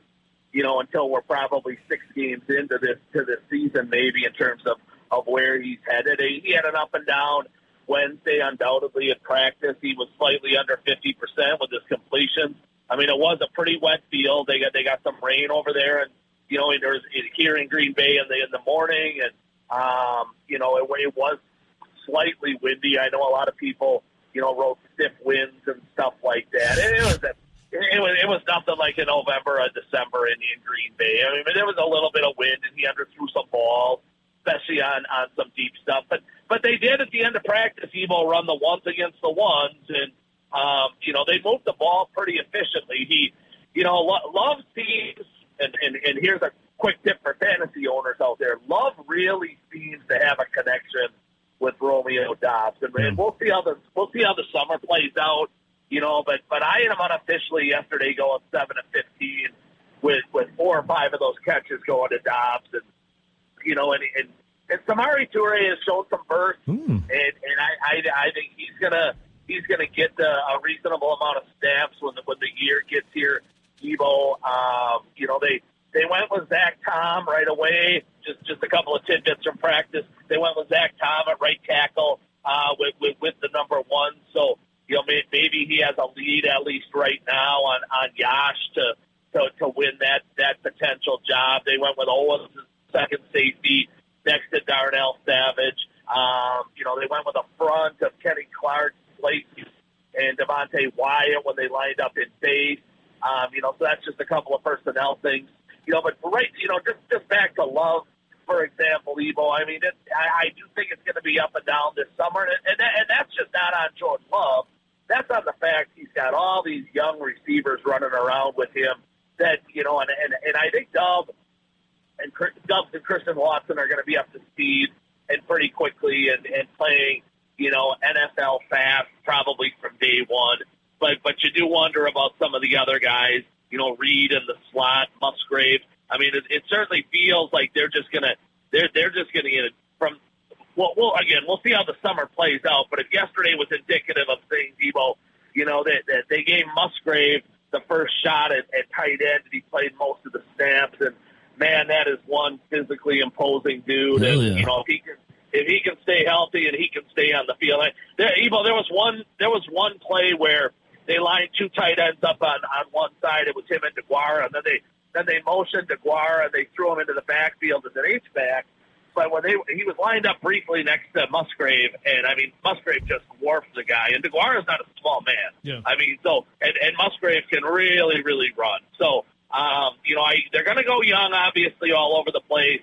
S7: you know, until we're probably six games into this to this season, maybe in terms of of where he's headed. He he had an up and down Wednesday, undoubtedly in practice. He was slightly under 50% with his completions. I mean, it was a pretty wet field. They got they got some rain over there, and you know, there's here in Green Bay in the in the morning, and um, you know, it, it was slightly windy. I know a lot of people, you know, wrote stiff winds and stuff like that. It, it was a, it was it was nothing like in November or December in, in Green Bay. I mean, there was a little bit of wind, and he underthrew some balls, especially on on some deep stuff. But but they did at the end of practice, Evo run the ones against the ones, and um, you know they moved the ball pretty efficiently. He, you know, lo- Love seems, and, and and here's a quick tip for fantasy owners out there: Love really seems to have a connection with Romeo Doubs, and, and we'll see how the we'll see how the summer plays out. You know, but but I am unofficially yesterday going seven to fifteen with with four or five of those catches going to Doubs, and you know, and and, and Samori Toure has shown some burst, and and I, I I think he's gonna he's gonna get a, a reasonable amount of snaps when the when the year gets here. Evo, um, you know they they went with Zach Tom right away. Just just a couple of tidbits from practice. They went with Zach Tom at right tackle uh, with, with with the number one. So you know may- maybe he has a lead at least right now on on Yosh to to, to win that that potential job. They went with Owens second safety next to Darnell Savage. Um, you know they went with a front of Kenny Clark, Slate, and Devonte Wyatt when they lined up in base. Um, you know, so that's just a couple of personnel things. You know, but right, you know, just just back to Love, for example, Evo. I mean, it, I, I do think it's going to be up and down this summer, and and, and that's just not on Jordan Love. That's on the fact he's got all these young receivers running around with him. That you know, and and, and I think Dub and Doubs and Christian Watson are going to be up to speed and pretty quickly and, and playing, you know, NFL fast probably from day one. But but you do wonder about some of the other guys, you know, Reed in the slot, Musgrave. I mean, it, it certainly feels like they're just gonna they're they're just gonna get it from. Well, well, again, we'll see how the summer plays out. But if yesterday was indicative of things, Debo, you know, that, that they gave Musgrave the first shot at, at tight end, and he played most of the snaps. And man, that is one physically imposing dude.
S1: Hell
S7: and
S1: yeah.
S7: you know, if he can if he can stay healthy and he can stay on the field. I, there, Evo, there was one there was one play where they lined two tight ends up on on one side. It was him and DeGuara, and then they then they motioned DeGuara and they threw him into the backfield as an H back. But when they he was lined up briefly next to Musgrave, and I mean Musgrave just dwarfs the guy, and DeGuara is not a small man.
S1: Yeah.
S7: I mean, so and, and Musgrave can really really run. So um, you know, I they're going to go young, obviously, all over the place,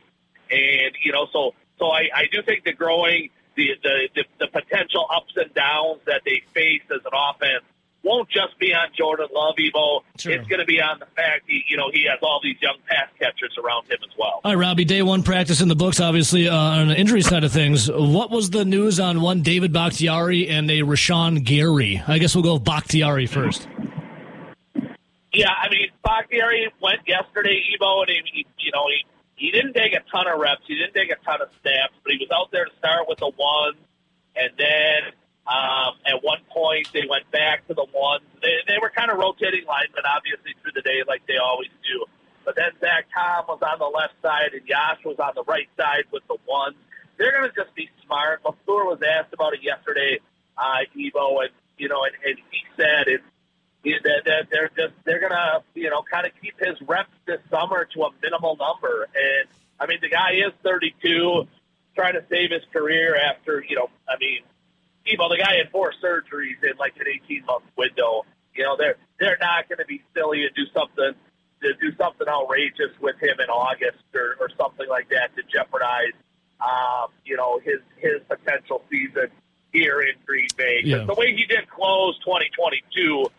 S7: and you know, so so I, I do think the growing the, the the the potential ups and downs that they face as an offense won't just be on Jordan Love, Evo.
S1: Sure.
S7: It's going to be on the fact he, you know he has all these young pass catchers around him as well.
S1: All right, Robbie, day one practice in the books, obviously, uh, on the injury side of things. What was the news on one David Bakhtiari and a Rashan Gary? I guess we'll go with Bakhtiari first.
S7: Yeah, I mean, Bakhtiari went yesterday, Evo, and he, you know, he, he didn't take a ton of reps. He didn't take a ton of snaps, but he was out there to start with the ones, and then um, at one point they went back to the ones. They, they were kind of rotating linemen, obviously, through the day like they always do. But then Zach Tom was on the left side, and Yosh was on the right side with the ones. They're going to just be smart. LaFleur was asked about it yesterday, uh, Evo, and, you know, and, and he said it's yeah, they're, they're, they're just they're gonna kind of keep his reps this summer to a minimal number. And I mean, the guy is 32, trying to save his career after you know. I mean, Evo, the guy had four surgeries in like an 18 month window. You know, they're they're not going to be silly and do something to do something outrageous with him in August or, or something like that to jeopardize um, you know his his potential season here in Green Bay.
S1: Yeah.
S7: The way he did close 2022 um,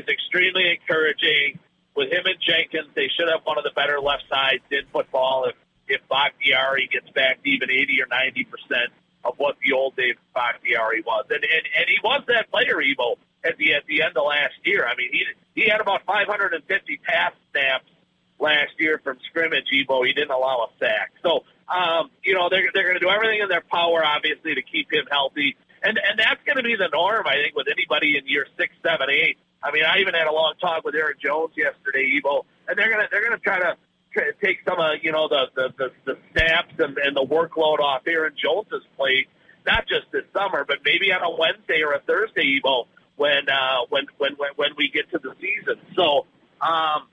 S7: is, extremely encouraging. With him and Jenkins, they should have one of the better left sides in football. If if Bakhtiari gets back to even 80 or 90 percent of what the old Dave Bakhtiari was, and and, and he was that player, Evo, at the at the end of last year. I mean, he he had about 550 pass snaps last year from scrimmage, Evo. He didn't allow a sack. So, um, you know, they're, they're going to do everything in their power, obviously, to keep him healthy. And, and that's going to be the norm, I think, with anybody in year six, seven, eight. I mean, I even had a long talk with Aaron Jones yesterday, Evo, and they're to, they're to try to, tr- take some of you know the the, the, the snaps and, and the workload off Aaron Jones's plate, not just this summer, but maybe on a Wednesday or a Thursday, Evo, when uh, when when when when we get to the season. So. Um,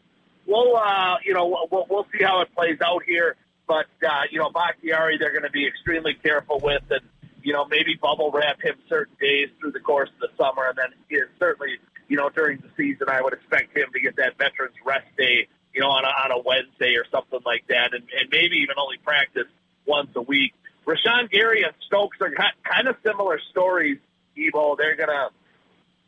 S7: we'll uh, you know we'll, we'll see how it plays out here. But uh, you know, Bakhtiari, they're going to be extremely careful with, and you know, maybe bubble wrap him certain days through the course of the summer, and then yeah, certainly, you know, during the season, I would expect him to get that veterans rest day, you know, on a, on a Wednesday or something like that, and, and maybe even only practice once a week. Rashan Gary and Stokes are kind of similar stories. Evo, they're gonna,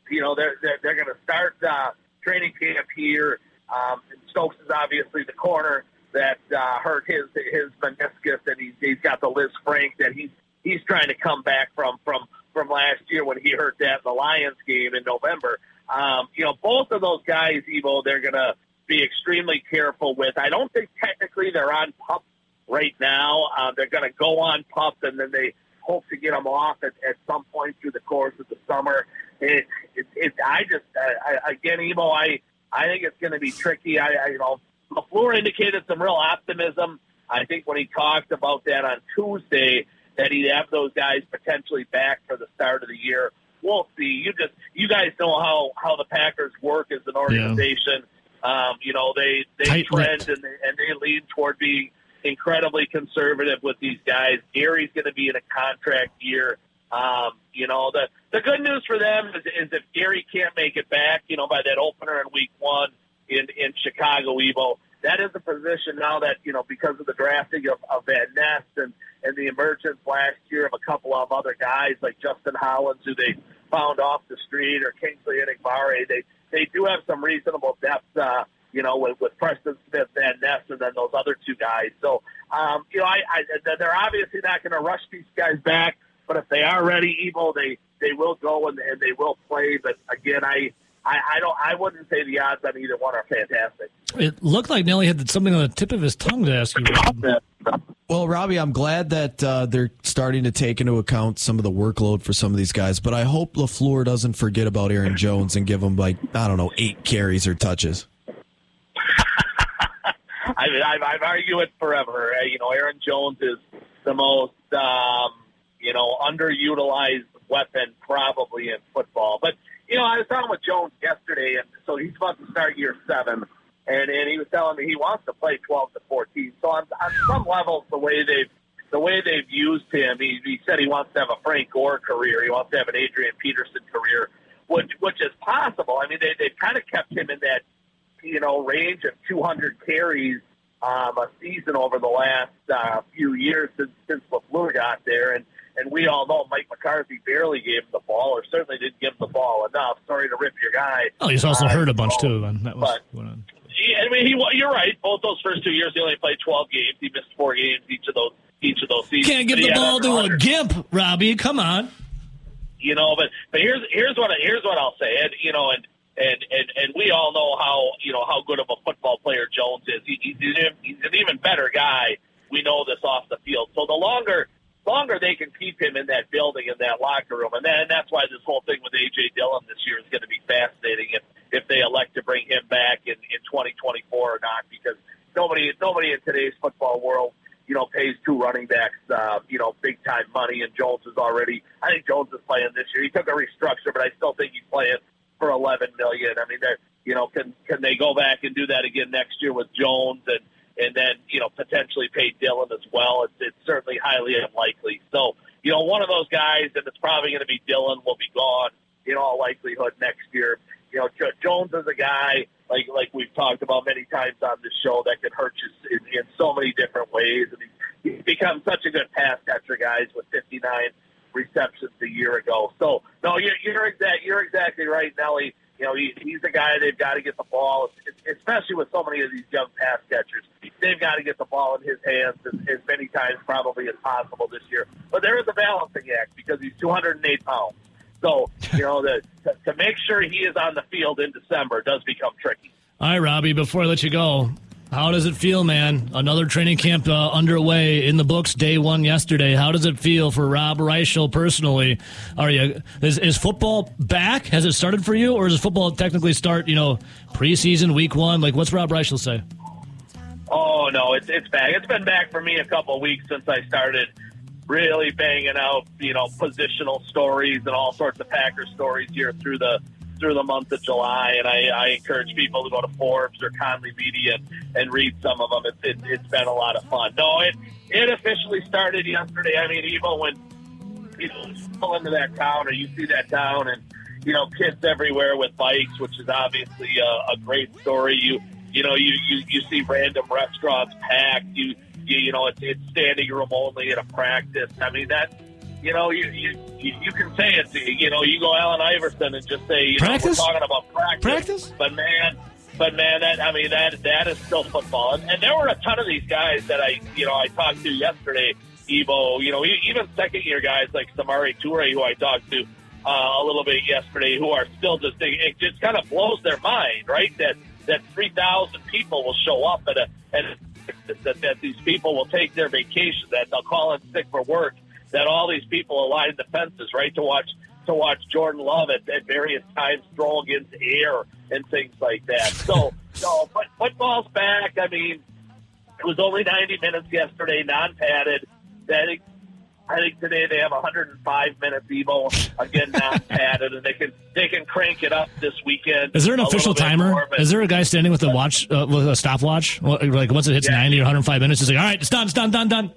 S7: you know, they're they're, they're gonna start uh, training camp here. Um, and Stokes is obviously the corner that uh, hurt his his meniscus, and he's, he's got the Lisfranc that he's he's trying to come back from from from last year when he hurt that in the Lions game in November. Um, you know, both of those guys, Evo, they're going to be extremely careful with. I don't think technically they're on pup right now. Uh, they're going to go on pup, and then they hope to get them off at, at some point through the course of the summer. It, it, it I just, I, I, again, Evo, I, I think it's going to be tricky. I, I, you know, LaFleur indicated some real optimism. I think when he talked about that on Tuesday, that he'd have those guys potentially back for the start of the year. We'll see. You just you guys know how how the Packers work as an organization. Yeah. Um, you know they they Tight-lipped. trend and they, and they lean toward being incredibly conservative with these guys. Gary's going to be in a contract year. Um, you know the the good news for them is, is if Gary can't make it back, you know by that opener in Week One in in Chicago, Evo. That is a position now that you know because of the drafting of, of Van Ness and and the emergence last year of a couple of other guys like Justin Hollins, who they found off the street, or Kingsley Enagbare. They they do have some reasonable depth. Uh, you know, with, with Preston Smith, Van Ness, and then those other two guys. So, um, you know, I, I they're obviously not going to rush these guys back, but if they are ready, Evo, they they will go and, and they will play. But again, I I, I don't. I wouldn't say the odds on either one are fantastic.
S1: It looked like Nelly had something on the tip of his tongue to ask you.
S3: Well, Robbie, I'm glad that uh, they're starting to take into account some of the workload for some of these guys, but I hope Lafleur doesn't forget about Aaron Jones and give him like I don't know eight carries or touches.
S7: I mean, I've, I've argued it forever. Uh, you know, Aaron Jones is the most um, you know underutilized weapon probably in football, but you know, I was talking with Jones yesterday, and so he's about to start year seven, and and he was telling me he wants to play twelve to fourteen. So on, on some levels, the way they've the way they've used him, he, he said he wants to have a Frank Gore career. He wants to have an Adrian Peterson career, which which is possible. I mean, they they've kind of kept him in that you know range of 200 carries um, a season over the last uh, few years since since Lafleur got there, and and we all know Mike McCarthy barely gave him the ball, or certainly didn't give him the ball enough. Sorry to rip your guy.
S1: Oh, he's also uh, hurt a bunch too. And that was
S7: but, I mean, he, you're right. Both those first two years, he only played 12 games. He missed four games each of those each of those seasons.
S1: Can't give the ball to a gimp, Robbie. Come on.
S7: You know, but but here's here's what here's what I'll say, and you know, and and and and we all know how you know how good of a football player Jones is. He, he's an, he's an even better guy. We know this off the field. So the longer longer they can keep him in that building, in that locker room. And, then, and that's why this whole thing with A.J. Dillon this year is going to be fascinating if, if they elect to bring him back in, in 2024 or not, because nobody, nobody in today's football world, you know, pays two running backs, uh, you know, big time money. And Jones is already, I think Jones is playing this year. He took a restructure, but I still think he's playing for 11 million. I mean, they're, you know, can, can they go back and do that again next year with Jones and, and then you know potentially pay Dillon as well. It's, it's certainly highly unlikely. So you know one of those guys, and it's probably going to be Dillon, will be gone in all likelihood next year. You know Jones is a guy like like we've talked about many times on this show that can hurt you in, in so many different ways, and he, he's become such a good pass catcher, guys, with 59 receptions a year ago. So no, you're, you're exact. You're exactly right, Nelly. You know, he, he's the guy they've got to get the ball, especially with so many of these young pass catchers. They've got to get the ball in his hands as, as many times probably as possible this year. But there is a balancing act because he's 208 pounds. So, you know, the, to, to make sure he is on the field in December does become tricky.
S1: All right, Robbie, before I let you go, how does it feel, man? Another training camp uh, underway in the books. Day one yesterday. How does it feel for Rob Reischel personally? Are you is, is football back? Has it started for you, or does football technically start? You know, preseason week one. Like, what's Rob Reischel say?
S7: Oh no, it's it's back. It's been back for me a couple weeks since I started really banging out, you know, positional stories and all sorts of Packer stories here through the through the month of July. And I, I encourage people to go to Forbes or Conley Media and, and read some of them. It's it, it's been a lot of fun. No, it it officially started yesterday. I mean, even when you pull into that town or you see that town and you know kids everywhere with bikes, which is obviously a, a great story. You you know you, you you see random restaurants packed. You you, you know it's, it's standing room only at a practice. I mean that you know you you, you can say it. You know you go Allen Iverson and just say you
S1: Practice?
S7: know we're talking about practice.
S1: Practice?
S7: But man, but man, that I mean that that is still football. And, and there were a ton of these guys that I you know I talked to yesterday. Evo, you know, even second year guys like Samori Toure, who I talked to uh, a little bit yesterday, who are still just it just kind of blows their mind, right? That that three thousand people will show up at a and that, that these people will take their vacation, that they'll call in sick for work, that all these people align the fences, right, to watch to watch Jordan Love at, at various times throw against air and things like that. So, so but football's back. I mean, it was only 90 minutes yesterday, non-padded. I think, I think today they have 105 minutes Evo again non-padded, and they can they can crank it up this weekend.
S1: Is there an official timer?
S7: more, but-
S1: Is there a guy standing with a watch, uh, with a stopwatch? Like once it hits
S7: Yeah.
S1: 90 or 105 minutes, it's like, all right, it's done, it's done, done, done.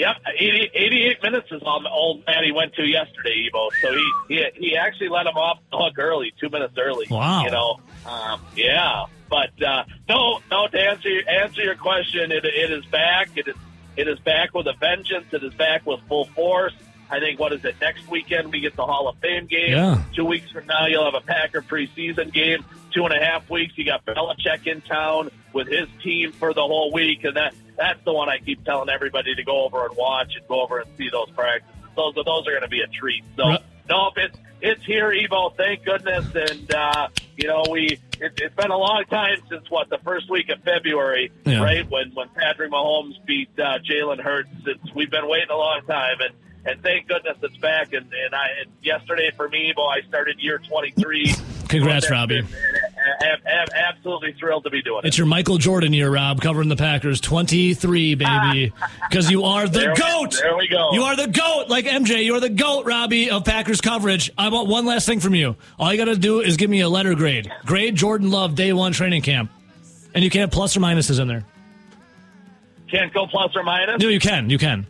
S7: Yep, 80, 88 minutes is all old Matty went to yesterday, Evo. So he, he he actually let him off the hook early, two minutes early.
S1: Wow.
S7: You know, um, yeah. But uh, no, no. To answer your, answer your question, it, it is back. It is it is back with a vengeance. It is back with full force. I think what is it? Next weekend we get the Hall of Fame game.
S1: Yeah.
S7: Two weeks from now you'll have a Packer preseason game. Two and a half weeks you got Belichick in town with his team for the whole week, and that that's the one I keep telling everybody to go over and watch and go over and see those practices. Those are those are going to be a treat. So
S1: Right.
S7: no, it's it's here, Evo. Thank goodness, and uh, you know we. It, it's been a long time since what the first week of February,
S1: Yeah.
S7: right? When when Patrick Mahomes beat uh, Jalen Hurts. It's, we've been waiting a long time, and and thank goodness it's back. And and I and yesterday for me, Evo, I started year twenty three.
S1: Congrats, Robbie.
S7: Absolutely thrilled to be doing it.
S1: It's your Michael Jordan year, Rob, covering the Packers. 23, baby. Because you are the
S7: There we-
S1: GOAT.
S7: there we go.
S1: You are the GOAT. Like MJ, you are the GOAT, Robbie, of Packers coverage. I want one last thing from you. All you got to do is give me a letter grade. Grade Jordan Love day one training camp. And you can have plus or minuses in there.
S7: Can't go plus or minus.
S1: No, you can. You can.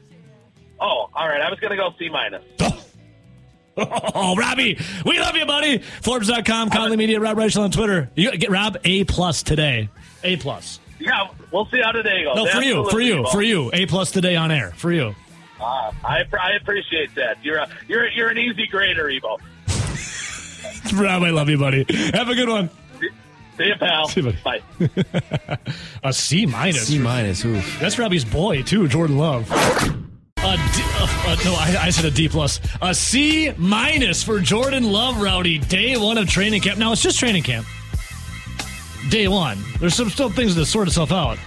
S7: Oh, all right. I was going to go C minus.
S1: Oh, Oh, Robbie, we love you, buddy. Forbes.com, Conley Media, Rob Reischel on Twitter. You get Rob A plus today. A plus.
S7: Yeah, we'll see how today goes.
S1: No, for you, for you, for you. A plus today on air. For you.
S7: Uh, I, I appreciate that. You're a, you're you're an easy grader, Evo.
S1: Rob, I love you, buddy. Have a good one.
S7: See you, pal.
S1: See you.
S7: Bye.
S1: A C minus.
S3: C minus. Oof.
S1: That's Robbie's boy too, Jordan Love. A D, uh, uh, no, I, I said a D plus. A C minus for Jordan Love, Rowdy. Day one of training camp. Now it's just training camp. Day one. There's some still things to sort itself out.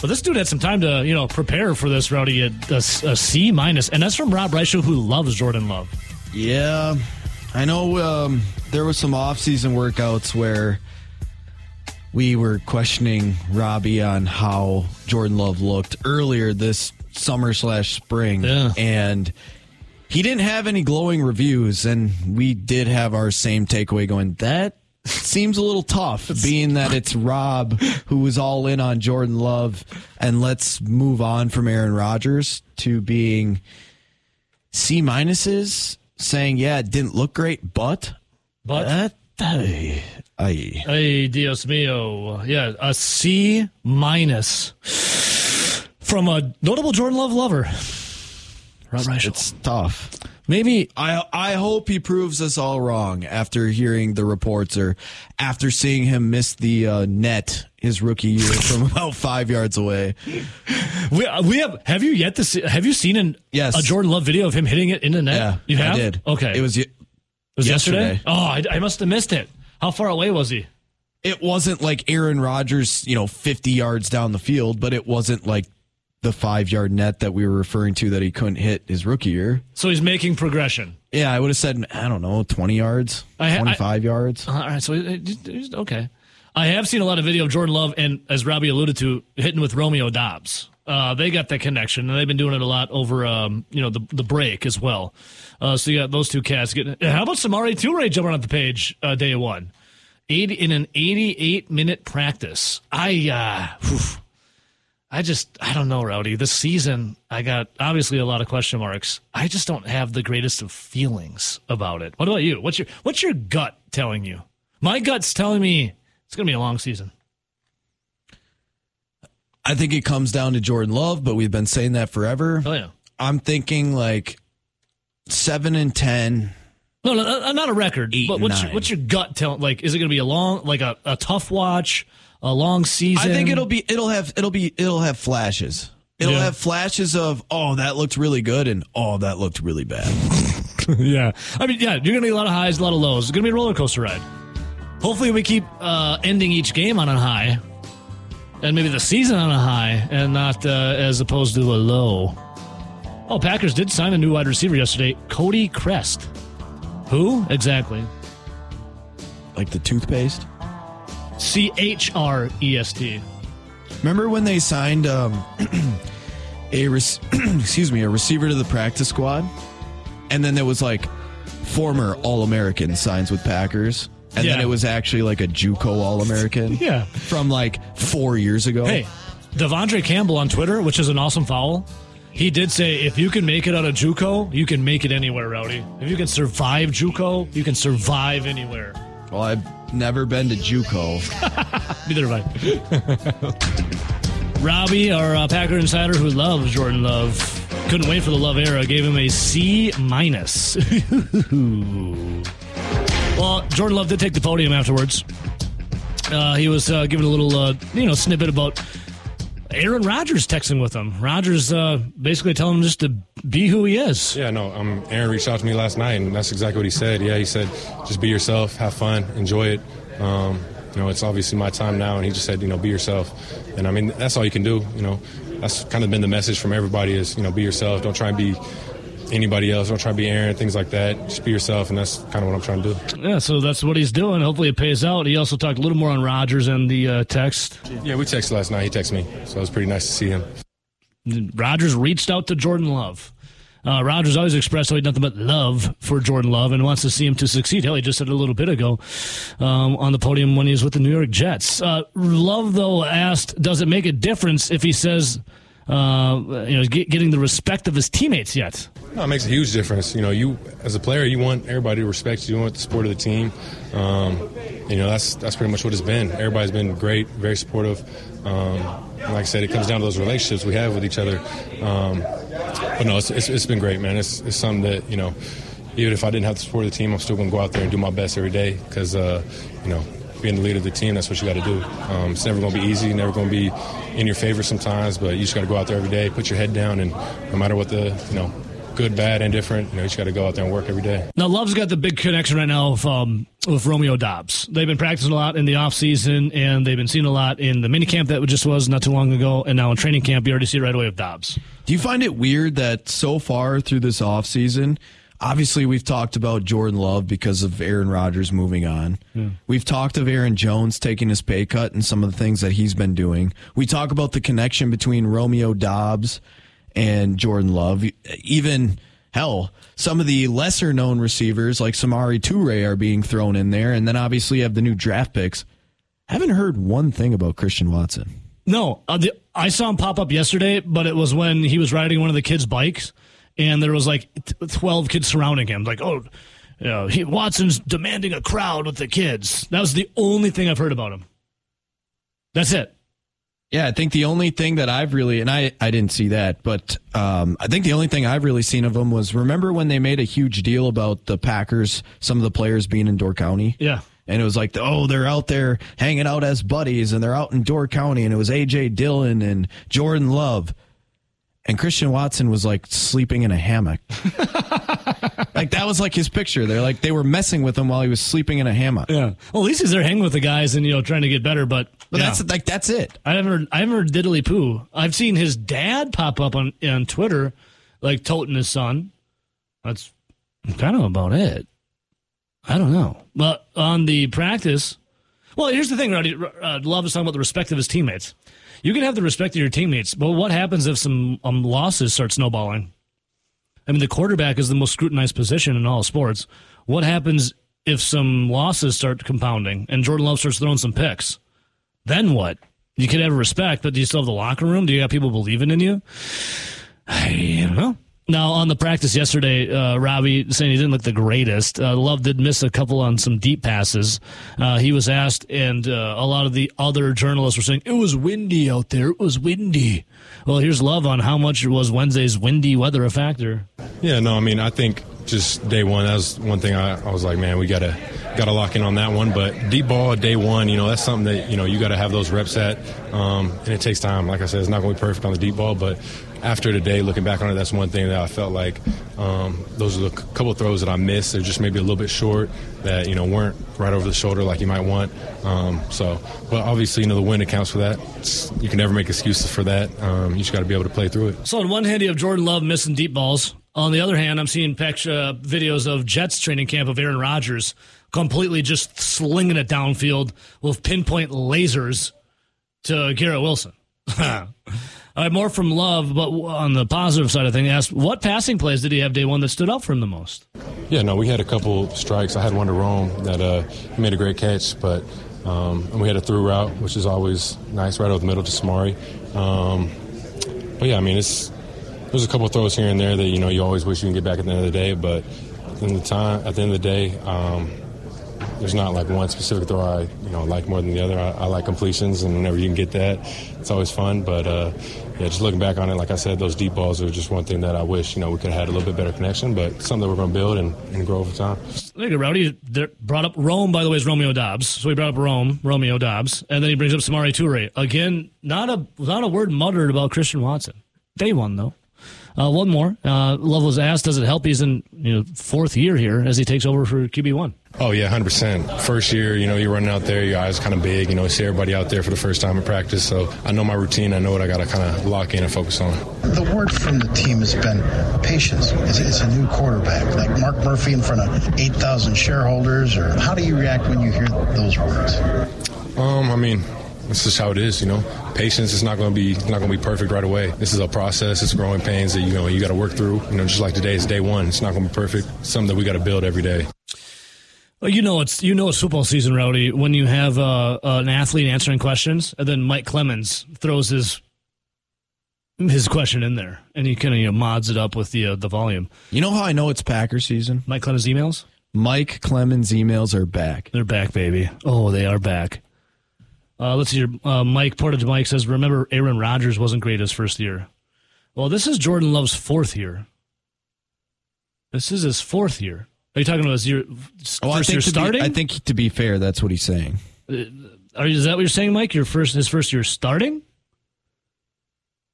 S1: But this dude had some time to, you know, prepare for this, Rowdy. A, a, a C minus, and that's from Rob Reischel, who loves Jordan Love.
S3: Yeah, I know. Um, there was some off-season workouts where we were questioning Robbie on how Jordan Love looked earlier this summer slash spring,
S1: Yeah.
S3: and he didn't have any glowing reviews, and we did have our same takeaway going that. Seems a little tough, being that it's Rob who was all in on Jordan Love, and let's move on from Aaron Rodgers to being C minuses, saying, yeah, it didn't look great, but
S1: But
S3: that, I, I,
S1: Hey, Dios mío. Yeah, a C minus from a notable Jordan Love lover. Rob Reischel.
S3: it's tough.
S1: Maybe
S3: I I hope he proves us all wrong after hearing the reports or after seeing him miss the uh, net his rookie year from about five yards away.
S1: we, we have. Have you yet to see? Have you seen an
S3: Yes.
S1: a Jordan Love video of him hitting it in the net?
S3: Yeah,
S1: you have.
S3: I did.
S1: Okay,
S3: it was
S1: It was yesterday.
S3: yesterday.
S1: Oh, I, I must have missed it. How far away was he?
S3: it wasn't like Aaron Rodgers, you know, fifty yards down the field, but it wasn't like the five yard net that we were referring to that he couldn't hit his rookie year.
S1: So he's making progression.
S3: Yeah, I would have said I don't know, twenty yards,
S1: I- I-
S3: twenty five yards.
S1: Uh, all right, so okay. I have seen a lot of video of Jordan Love and, as Robbie alluded to, hitting with Romeo Doubs. Uh, they got that connection, and they've been doing it a lot over, um, you know, the the break as well. Uh, so you got those two cats getting. How about Samori Toure jumping off the page uh, day one, eighty in an eighty-eight minute practice. I, uh, whew, I just, I don't know, Rowdy. This season, I got obviously a lot of question marks. I just don't have the greatest of feelings about it. What about you? What's your What's your gut telling you? My gut's telling me it's going to be a long season.
S3: I think it comes down to Jordan Love, but we've been saying that forever.
S1: Oh yeah.
S3: I'm thinking like seven and ten.
S1: No, no, uh, not a record.
S3: Eight
S1: but what's your, what's your gut telling? Like, is it going to be a long, like a, a tough watch, a long season?
S3: I think it'll be it'll have it'll be it'll have flashes. It'll
S1: Yeah.
S3: have flashes of oh that looked really good and oh that looked really bad.
S1: yeah. I mean, yeah, you're going to get a lot of highs, a lot of lows. It's going to be a roller coaster ride. Hopefully, we keep uh, ending each game on a high, and maybe the season on a high, and not uh, as opposed to a low. Oh, Packers did sign a new wide receiver yesterday, Cody Chrest. Who exactly?
S3: like the toothpaste.
S1: C H R E S T.
S3: Remember when they signed um, a rec- excuse me a receiver to the practice squad, and then there was like former All American signs with Packers, and then it was actually like a JUCO All American.
S1: Yeah.
S3: from like four years ago.
S1: Hey, Devondre Campbell on Twitter, which is an awesome foul. He did say, if you can make it out of JUCO, you can make it anywhere, Rowdy. If you can survive JUCO, you can survive anywhere.
S3: Well, I've never been to JUCO.
S1: Neither have I. Robbie, our uh, Packer insider who loves Jordan Love, couldn't wait for the Love era, gave him a C minus. well, Jordan Love did take the podium afterwards. Uh, he was uh, giving a little, uh, you know, snippet about Aaron Rodgers texting with him. Rodgers uh, basically telling him just to be who he is.
S8: Yeah, no. Um, Aaron reached out to me last night, and that's exactly what he said. Yeah, he said, just be yourself, have fun, enjoy it. Um, you know, it's obviously my time now, and he just said, you know, be yourself. And I mean, that's all you can do. You know, that's kind of been the message from everybody is, you know, be yourself. Don't try and be anybody else. Don't try to be Aaron. Things like that. Just be yourself, and that's kind of what I'm trying to do.
S1: Yeah, so that's what he's doing. Hopefully it pays out. He also talked a little more on Rodgers and the uh, text.
S8: Yeah, we texted last night. He texted me, so it was pretty nice to see him.
S1: Rodgers reached out to Jordan Love. Uh, Rodgers always expressed how he had nothing but love for Jordan Love and wants to see him to succeed. Hell, he just said a little bit ago um, on the podium when he was with the New York Jets. Uh, Love, though, asked, does it make a difference if he says, uh, you know, get, getting the respect of his teammates yet?
S8: No, it makes a huge difference. You know, you as a player, you want everybody to respect you. You want the support of the team. Um, you know, that's that's pretty much what it's been. Everybody's been great, very supportive. Um, like I said, it comes down to those relationships we have with each other. Um, but no, it's, it's, it's been great, man. It's, it's something that you know, even if I didn't have the support of the team, I'm still going to go out there and do my best every day because uh, you know. Being the leader of the team, that's what you got to do. Um, it's never going to be easy, never going to be in your favor sometimes, but you just got to go out there every day, put your head down, and no matter what the you know good, bad, and different. You know, you just got to go out there and work every day.
S1: Now, Love's got the big connection right now with, um, with Romeo Doubs. They've been practicing a lot in the offseason, and they've been seeing a lot in the minicamp that just was not too long ago, and now in training camp, you already see it right away with Doubs.
S3: Do you find it weird that so far through this offseason, obviously we've talked about Jordan Love because of Aaron Rodgers moving on. We've talked of Aaron Jones taking his pay cut and some of the things that he's been doing. We talk about the connection between Romeo Doubs and Jordan Love. Even hell, some of the lesser known receivers like Samori Toure are being thrown in there, and then obviously you have the new draft picks. Haven't heard one thing about Christian Watson.
S1: No, uh, I saw him pop up yesterday, but it was when he was riding one of the kids' bikes, and there was like twelve kids surrounding him. Like, oh, you know, he, Watson's demanding a crowd with the kids. That was the only thing I've heard about him. That's it.
S3: Yeah, I think the only thing that I've really, and I, I didn't see that, but um, I think the only thing I've really seen of them was remember when they made a huge deal about the Packers, some of the players being in Door County?
S1: Yeah.
S3: And it was like, oh, they're out there hanging out as buddies and they're out in Door County. And it was A.J. Dillon and Jordan Love. And Christian Watson was like sleeping in a hammock. like that was like his picture. They're like, they were messing with him while he was sleeping in a hammock.
S1: Yeah. Well, at least he's there hanging with the guys and you know trying to get better. But
S3: But
S1: yeah.
S3: that's like, that's it.
S1: I haven't heard, I haven't heard diddly poo. I've seen his dad pop up on on Twitter, like toting his son. That's kind of about it. I don't know. But on the practice, Well, here's the thing, Rowdy. Uh, Love is talking about the respect of his teammates. You can have the respect of your teammates, but what happens if some um, losses start snowballing? I mean, the quarterback is the most scrutinized position in all sports. What happens if some losses start compounding and Jordan Love starts throwing some picks? Then what? You could have respect, but do you still have the locker room? Do you have people believing in you? I don't know. Now, on the practice yesterday, uh, Robbie saying he didn't look the greatest. Uh, Love did miss a couple on some deep passes. Uh, he was asked, and uh, a lot of the other journalists were saying, it was windy out there. It was windy. Well, here's Love on how much was Wednesday's windy weather a factor.
S8: Yeah, no, I mean, I think just day one, that was one thing I, I was like, man, we got to got to lock in on that one. But deep ball day one, you know, that's something that you know you got to have those reps at, um, and it takes time. Like I said, it's not going to be perfect on the deep ball, but after today, looking back on it, that's one thing that I felt like um, those are the couple of throws that I missed. They're just maybe a little bit short that you know weren't right over the shoulder like you might want. Um, so, but obviously, you know, the wind accounts for that. It's, you can never make excuses for that. Um, you just got to be able to play through it.
S1: So, on one hand, you have Jordan Love missing deep balls. On the other hand, I'm seeing uh, videos of Jets training camp of Aaron Rodgers completely just slinging it downfield with pinpoint lasers to Garrett Wilson. All right, more from Love, but on the positive side of things, asked what passing plays did he have day one that stood out for him the most?
S8: Yeah, no, we had a couple strikes. I had one to Rome that uh, made a great catch, but um, and we had a through route, which is always nice, right over the middle to Samori. Um, but yeah, I mean, it's there's a couple throws here and there that you know you always wish you can get back at the end of the day, but in the time at the end of the day, um, there's not like one specific throw I you know like more than the other. I, I, like completions, and whenever you can get that, it's always fun. But uh, yeah, just looking back on it, like I said, those deep balls are just one thing that I wish you know we could have had a little bit better connection, but something that we're going to build and, and grow over time.
S1: Look at Rowdy brought up Rome. By the way, is Romeo Doubs. So he brought up Rome, Romeo Doubs, and then he brings up Samori Toure again. Not a not a word muttered about Christian Watson. Day one though. Uh, one more. Uh, Love was asked, does it help? He's in you know fourth year here as he takes over for QB one.
S8: Oh yeah, hundred percent. First year, you know, you're running out there, your eyes kind of big. You know, see everybody out there for the first time in practice. So I know my routine. I know what I got to kind of lock in and focus on.
S9: The word from the team has been patience. It's, it's a new quarterback, like Mark Murphy in front of eight thousand shareholders. Or how do you react when you hear those words?
S8: Um, I mean, this is how it is, you know. Patience is not going to be not going to be perfect right away. This is a process. It's growing pains that you know you got to work through. You know, just like today is day one. It's not going to be perfect. It's something that we got to build every day.
S1: Well, you know it's you know it's football season, Rowdy. When you have uh, an athlete answering questions, and then Mike Clemens throws his his question in there, and he kind of you know, mods it up with the uh, the volume.
S3: You know how I know it's Packer season?
S1: Mike Clemens emails.
S3: Mike Clemens emails are back.
S1: They're back, baby. Oh, they are back. Uh, let's see here. Uh, Mike Portage Mike says, "Remember, Aaron Rodgers wasn't great his first year." Well, this is Jordan Love's fourth year. This is his fourth year. Are you talking about his year?
S3: Oh, I think starting. Be, I think to be fair, that's what he's saying.
S1: Uh, are, is that what you're saying, Mike? Your first, his first year starting.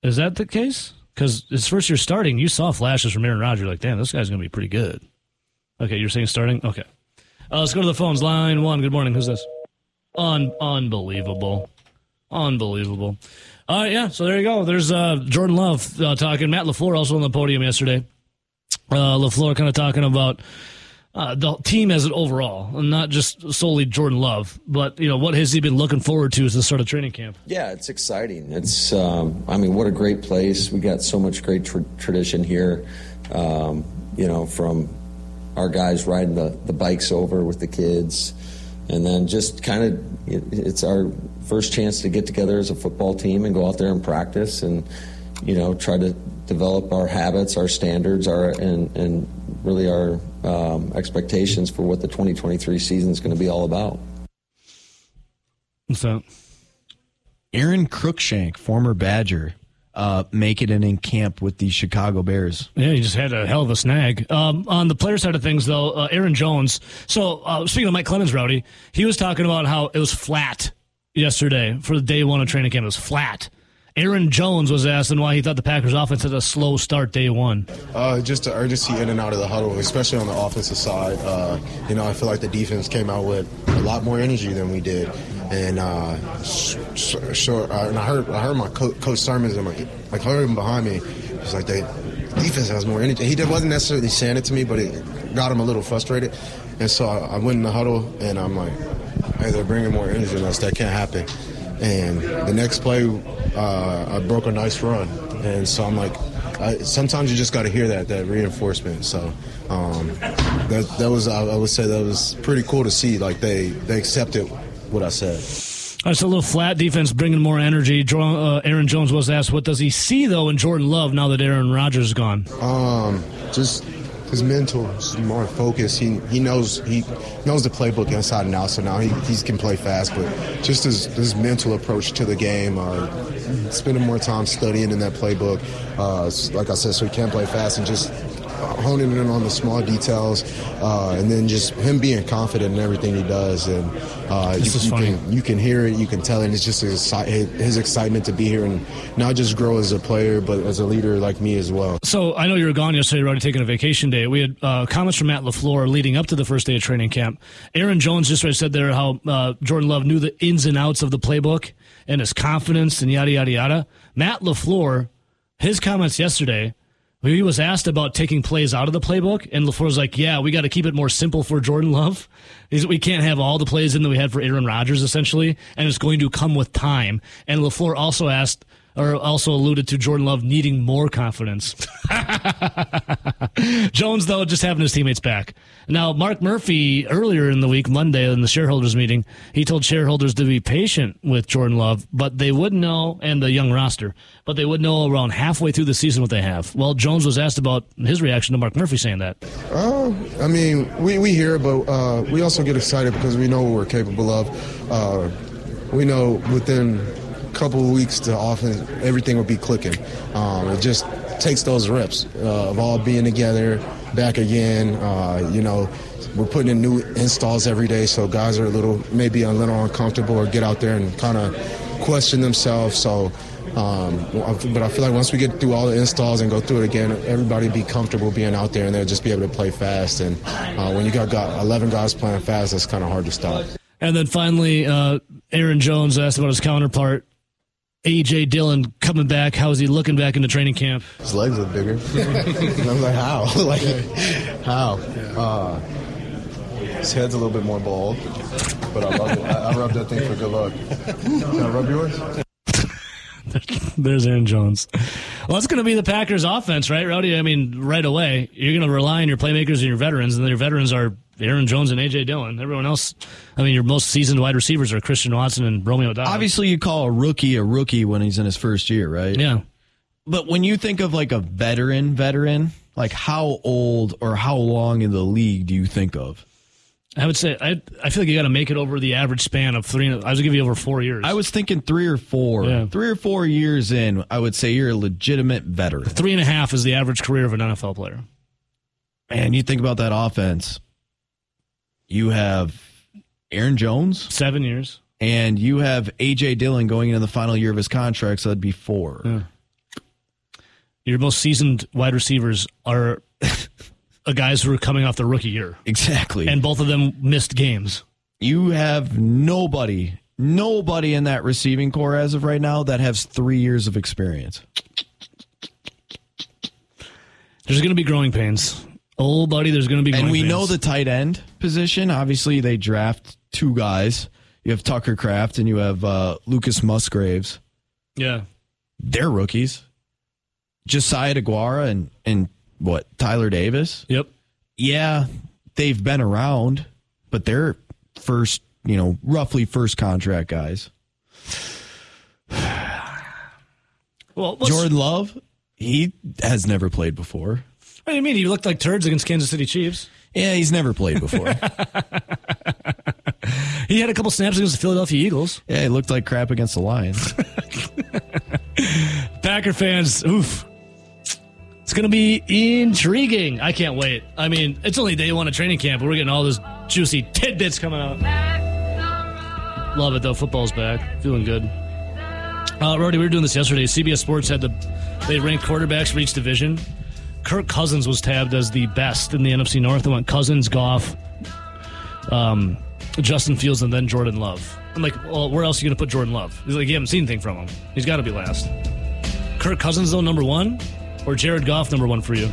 S1: Is that the case? Because his first year starting, you saw flashes from Aaron Rodgers. Like, damn, this guy's going to be pretty good. Okay, you're saying starting. Okay, uh, let's go to the phones. Line one. Good morning. Who's this? Un- unbelievable. Unbelievable. All right, yeah, so there you go. There's uh, Jordan Love uh, talking. Matt LaFleur also on the podium yesterday. Uh, LaFleur kind of talking about uh, the team as an overall, not just solely Jordan Love, but you know what has he been looking forward to as the start of training camp?
S10: Yeah, it's exciting. It's um, I mean, what a great place. We got so much great tra- tradition here. Um, you know, from our guys riding the, the bikes over with the kids and then just kind of it's our first chance to get together as a football team and go out there and practice and you know try to develop our habits our standards our and and really our um, expectations for what the 2023 season is going to be all about.
S1: What's that?
S3: Aron Cruickshank former badger uh, make it in in camp with the Chicago Bears.
S1: Yeah, he just had a hell of a snag. Um, on the player side of things, though, uh, Aaron Jones. So uh, speaking of Mike Clemens, Rowdy, he was talking about how it was flat yesterday for the day one of training camp. It was flat. Aaron Jones was asked why he thought the Packers offense had a slow start day one.
S11: Uh, just the urgency in and out of the huddle, especially on the offensive side. Uh, you know, I feel like the defense came out with a lot more energy than we did. And uh, sure, uh, and I heard I heard my co- coach Sirmans and my, like heard him behind me. It's like the defense has more energy. He did, wasn't necessarily saying it to me, but it got him a little frustrated. And so I, I went in the huddle and I'm like, hey, they're bringing more energy on us. That can't happen. And the next play, uh, I broke a nice run, and so I'm like, I, sometimes you just got to hear that that reinforcement. So um, that that was I, I would say that was pretty cool to see. Like they they accepted what I said.
S1: It's a little flat defense, bringing more energy. Uh, Aaron Jones was asked, "What does he see though in Jordan Love now that Aaron Rodgers is gone?"
S11: Um, just his mental, more focused. He he knows he knows the playbook inside and out. So now he, he can play fast, but just his his mental approach to the game, uh, spending more time studying in that playbook. Uh, like I said, so he can play fast and just honing in on the small details, uh, and then just him being confident in everything he does. And uh, you, you can you can hear it, you can tell it. It's just his, his excitement to be here and not just grow as a player, but as a leader like me as well.
S1: So I know you were gone yesterday, already taking a vacation day. We had uh, comments from Matt LaFleur leading up to the first day of training camp. Aaron Jones just said there how uh, Jordan Love knew the ins and outs of the playbook and his confidence and yada yada yada. Matt LaFleur, his comments yesterday. He was asked about taking plays out of the playbook, and LaFleur was like, "Yeah, we got to keep it more simple for Jordan Love. We can't have all the plays in that we had for Aaron Rodgers, essentially, and it's going to come with time." And LaFleur also asked, or also alluded to Jordan Love needing more confidence. Jones, though, just having his teammates back. Now, Mark Murphy, earlier in the week, Monday, in the shareholders meeting, he told shareholders to be patient with Jordan Love, but they wouldn't know, and the young roster, but they wouldn't know around halfway through the season what they have. Well, Jones was asked about his reaction to Mark Murphy saying that.
S11: Uh, I mean, we, we hear, but uh, we also get excited because we know what we're capable of. Uh, we know within couple of weeks, the offense, everything will be clicking. Um, it just takes those reps uh, of all being together, back again. Uh, you know, we're putting in new installs every day, so guys are a little, maybe a little uncomfortable or get out there and kind of question themselves. So. Um, but I feel like once we get through all the installs and go through it again, everybody be comfortable being out there and they'll just be able to play fast. And uh, when you got, got 11 guys playing fast, that's kind of hard to stop.
S1: And then finally, uh, Aaron Jones asked about his counterpart, A.J. Dillon, coming back. How is he looking back into training camp?
S11: His legs look bigger. and I'm like, how? like, how? Uh, his head's a little bit more bald, but I love it. I, I rub that thing for good luck. Can I rub yours?
S1: There's Aaron Jones. Well, that's going to be the Packers' offense, right, Rowdy? I mean, right away, you're going to rely on your playmakers and your veterans, and your veterans are Aaron Jones and AJ Dillon. Everyone else, I mean, your most seasoned wide receivers are Christian Watson and Romeo Doubs.
S3: Obviously, you call a rookie a rookie when he's in his first year, right?
S1: Yeah.
S3: But when you think of like a veteran, veteran, like how old or how long in the league do you think of?
S1: I would say I I feel like you got to make it over the average span of three. I was gonna give you over four years.
S3: I was thinking three or four.
S1: Yeah.
S3: Three or four years in, I would say you're a legitimate veteran.
S1: three and a half is the average career of an NFL player.
S3: Man, you think about that offense. You have Aaron Jones,
S1: seven years,
S3: and you have AJ Dillon going into the final year of his contract, so that'd be four.
S1: Your most seasoned wide receivers are guys who are coming off the rookie year,
S3: Exactly.
S1: and both of them missed games.
S3: you have nobody, nobody in that receiving corps as of right now that has three years of experience.
S1: There's going to be growing pains. Oh, buddy, there's going to be
S3: And we
S1: pains.
S3: know the tight end position. Obviously, they draft two guys. You have Tucker Kraft and you have uh, Lucas Musgraves.
S1: Yeah.
S3: They're rookies. Josiah Deguara and and what Tyler Davis.
S1: Yep.
S3: Yeah, they've been around, but they're first, you know, roughly first contract guys.
S1: Well,
S3: Jordan Love, he has never played before.
S1: What do you mean? He looked like turds against Kansas City Chiefs.
S3: Yeah, he's never played before.
S1: He had a couple snaps against the Philadelphia Eagles.
S3: yeah, he looked like crap against the Lions.
S1: Packer fans, oof. It's going to be intriguing. I can't wait. I mean, it's only day one of training camp, but we're getting all this juicy tidbits coming out. Love it, though. Football's back. Feeling good. Uh, Rowdy, we were doing this yesterday. CBS Sports had the, they ranked quarterbacks for each division. Kirk Cousins was tabbed as the best in the NFC North. They went Cousins, Goff, um, Justin Fields, and then Jordan Love. I'm like, well, where else are you going to put Jordan Love? He's like, you haven't seen anything from him. He's got to be last. Kirk Cousins, though, number one? Or Jared Goff, number one for you?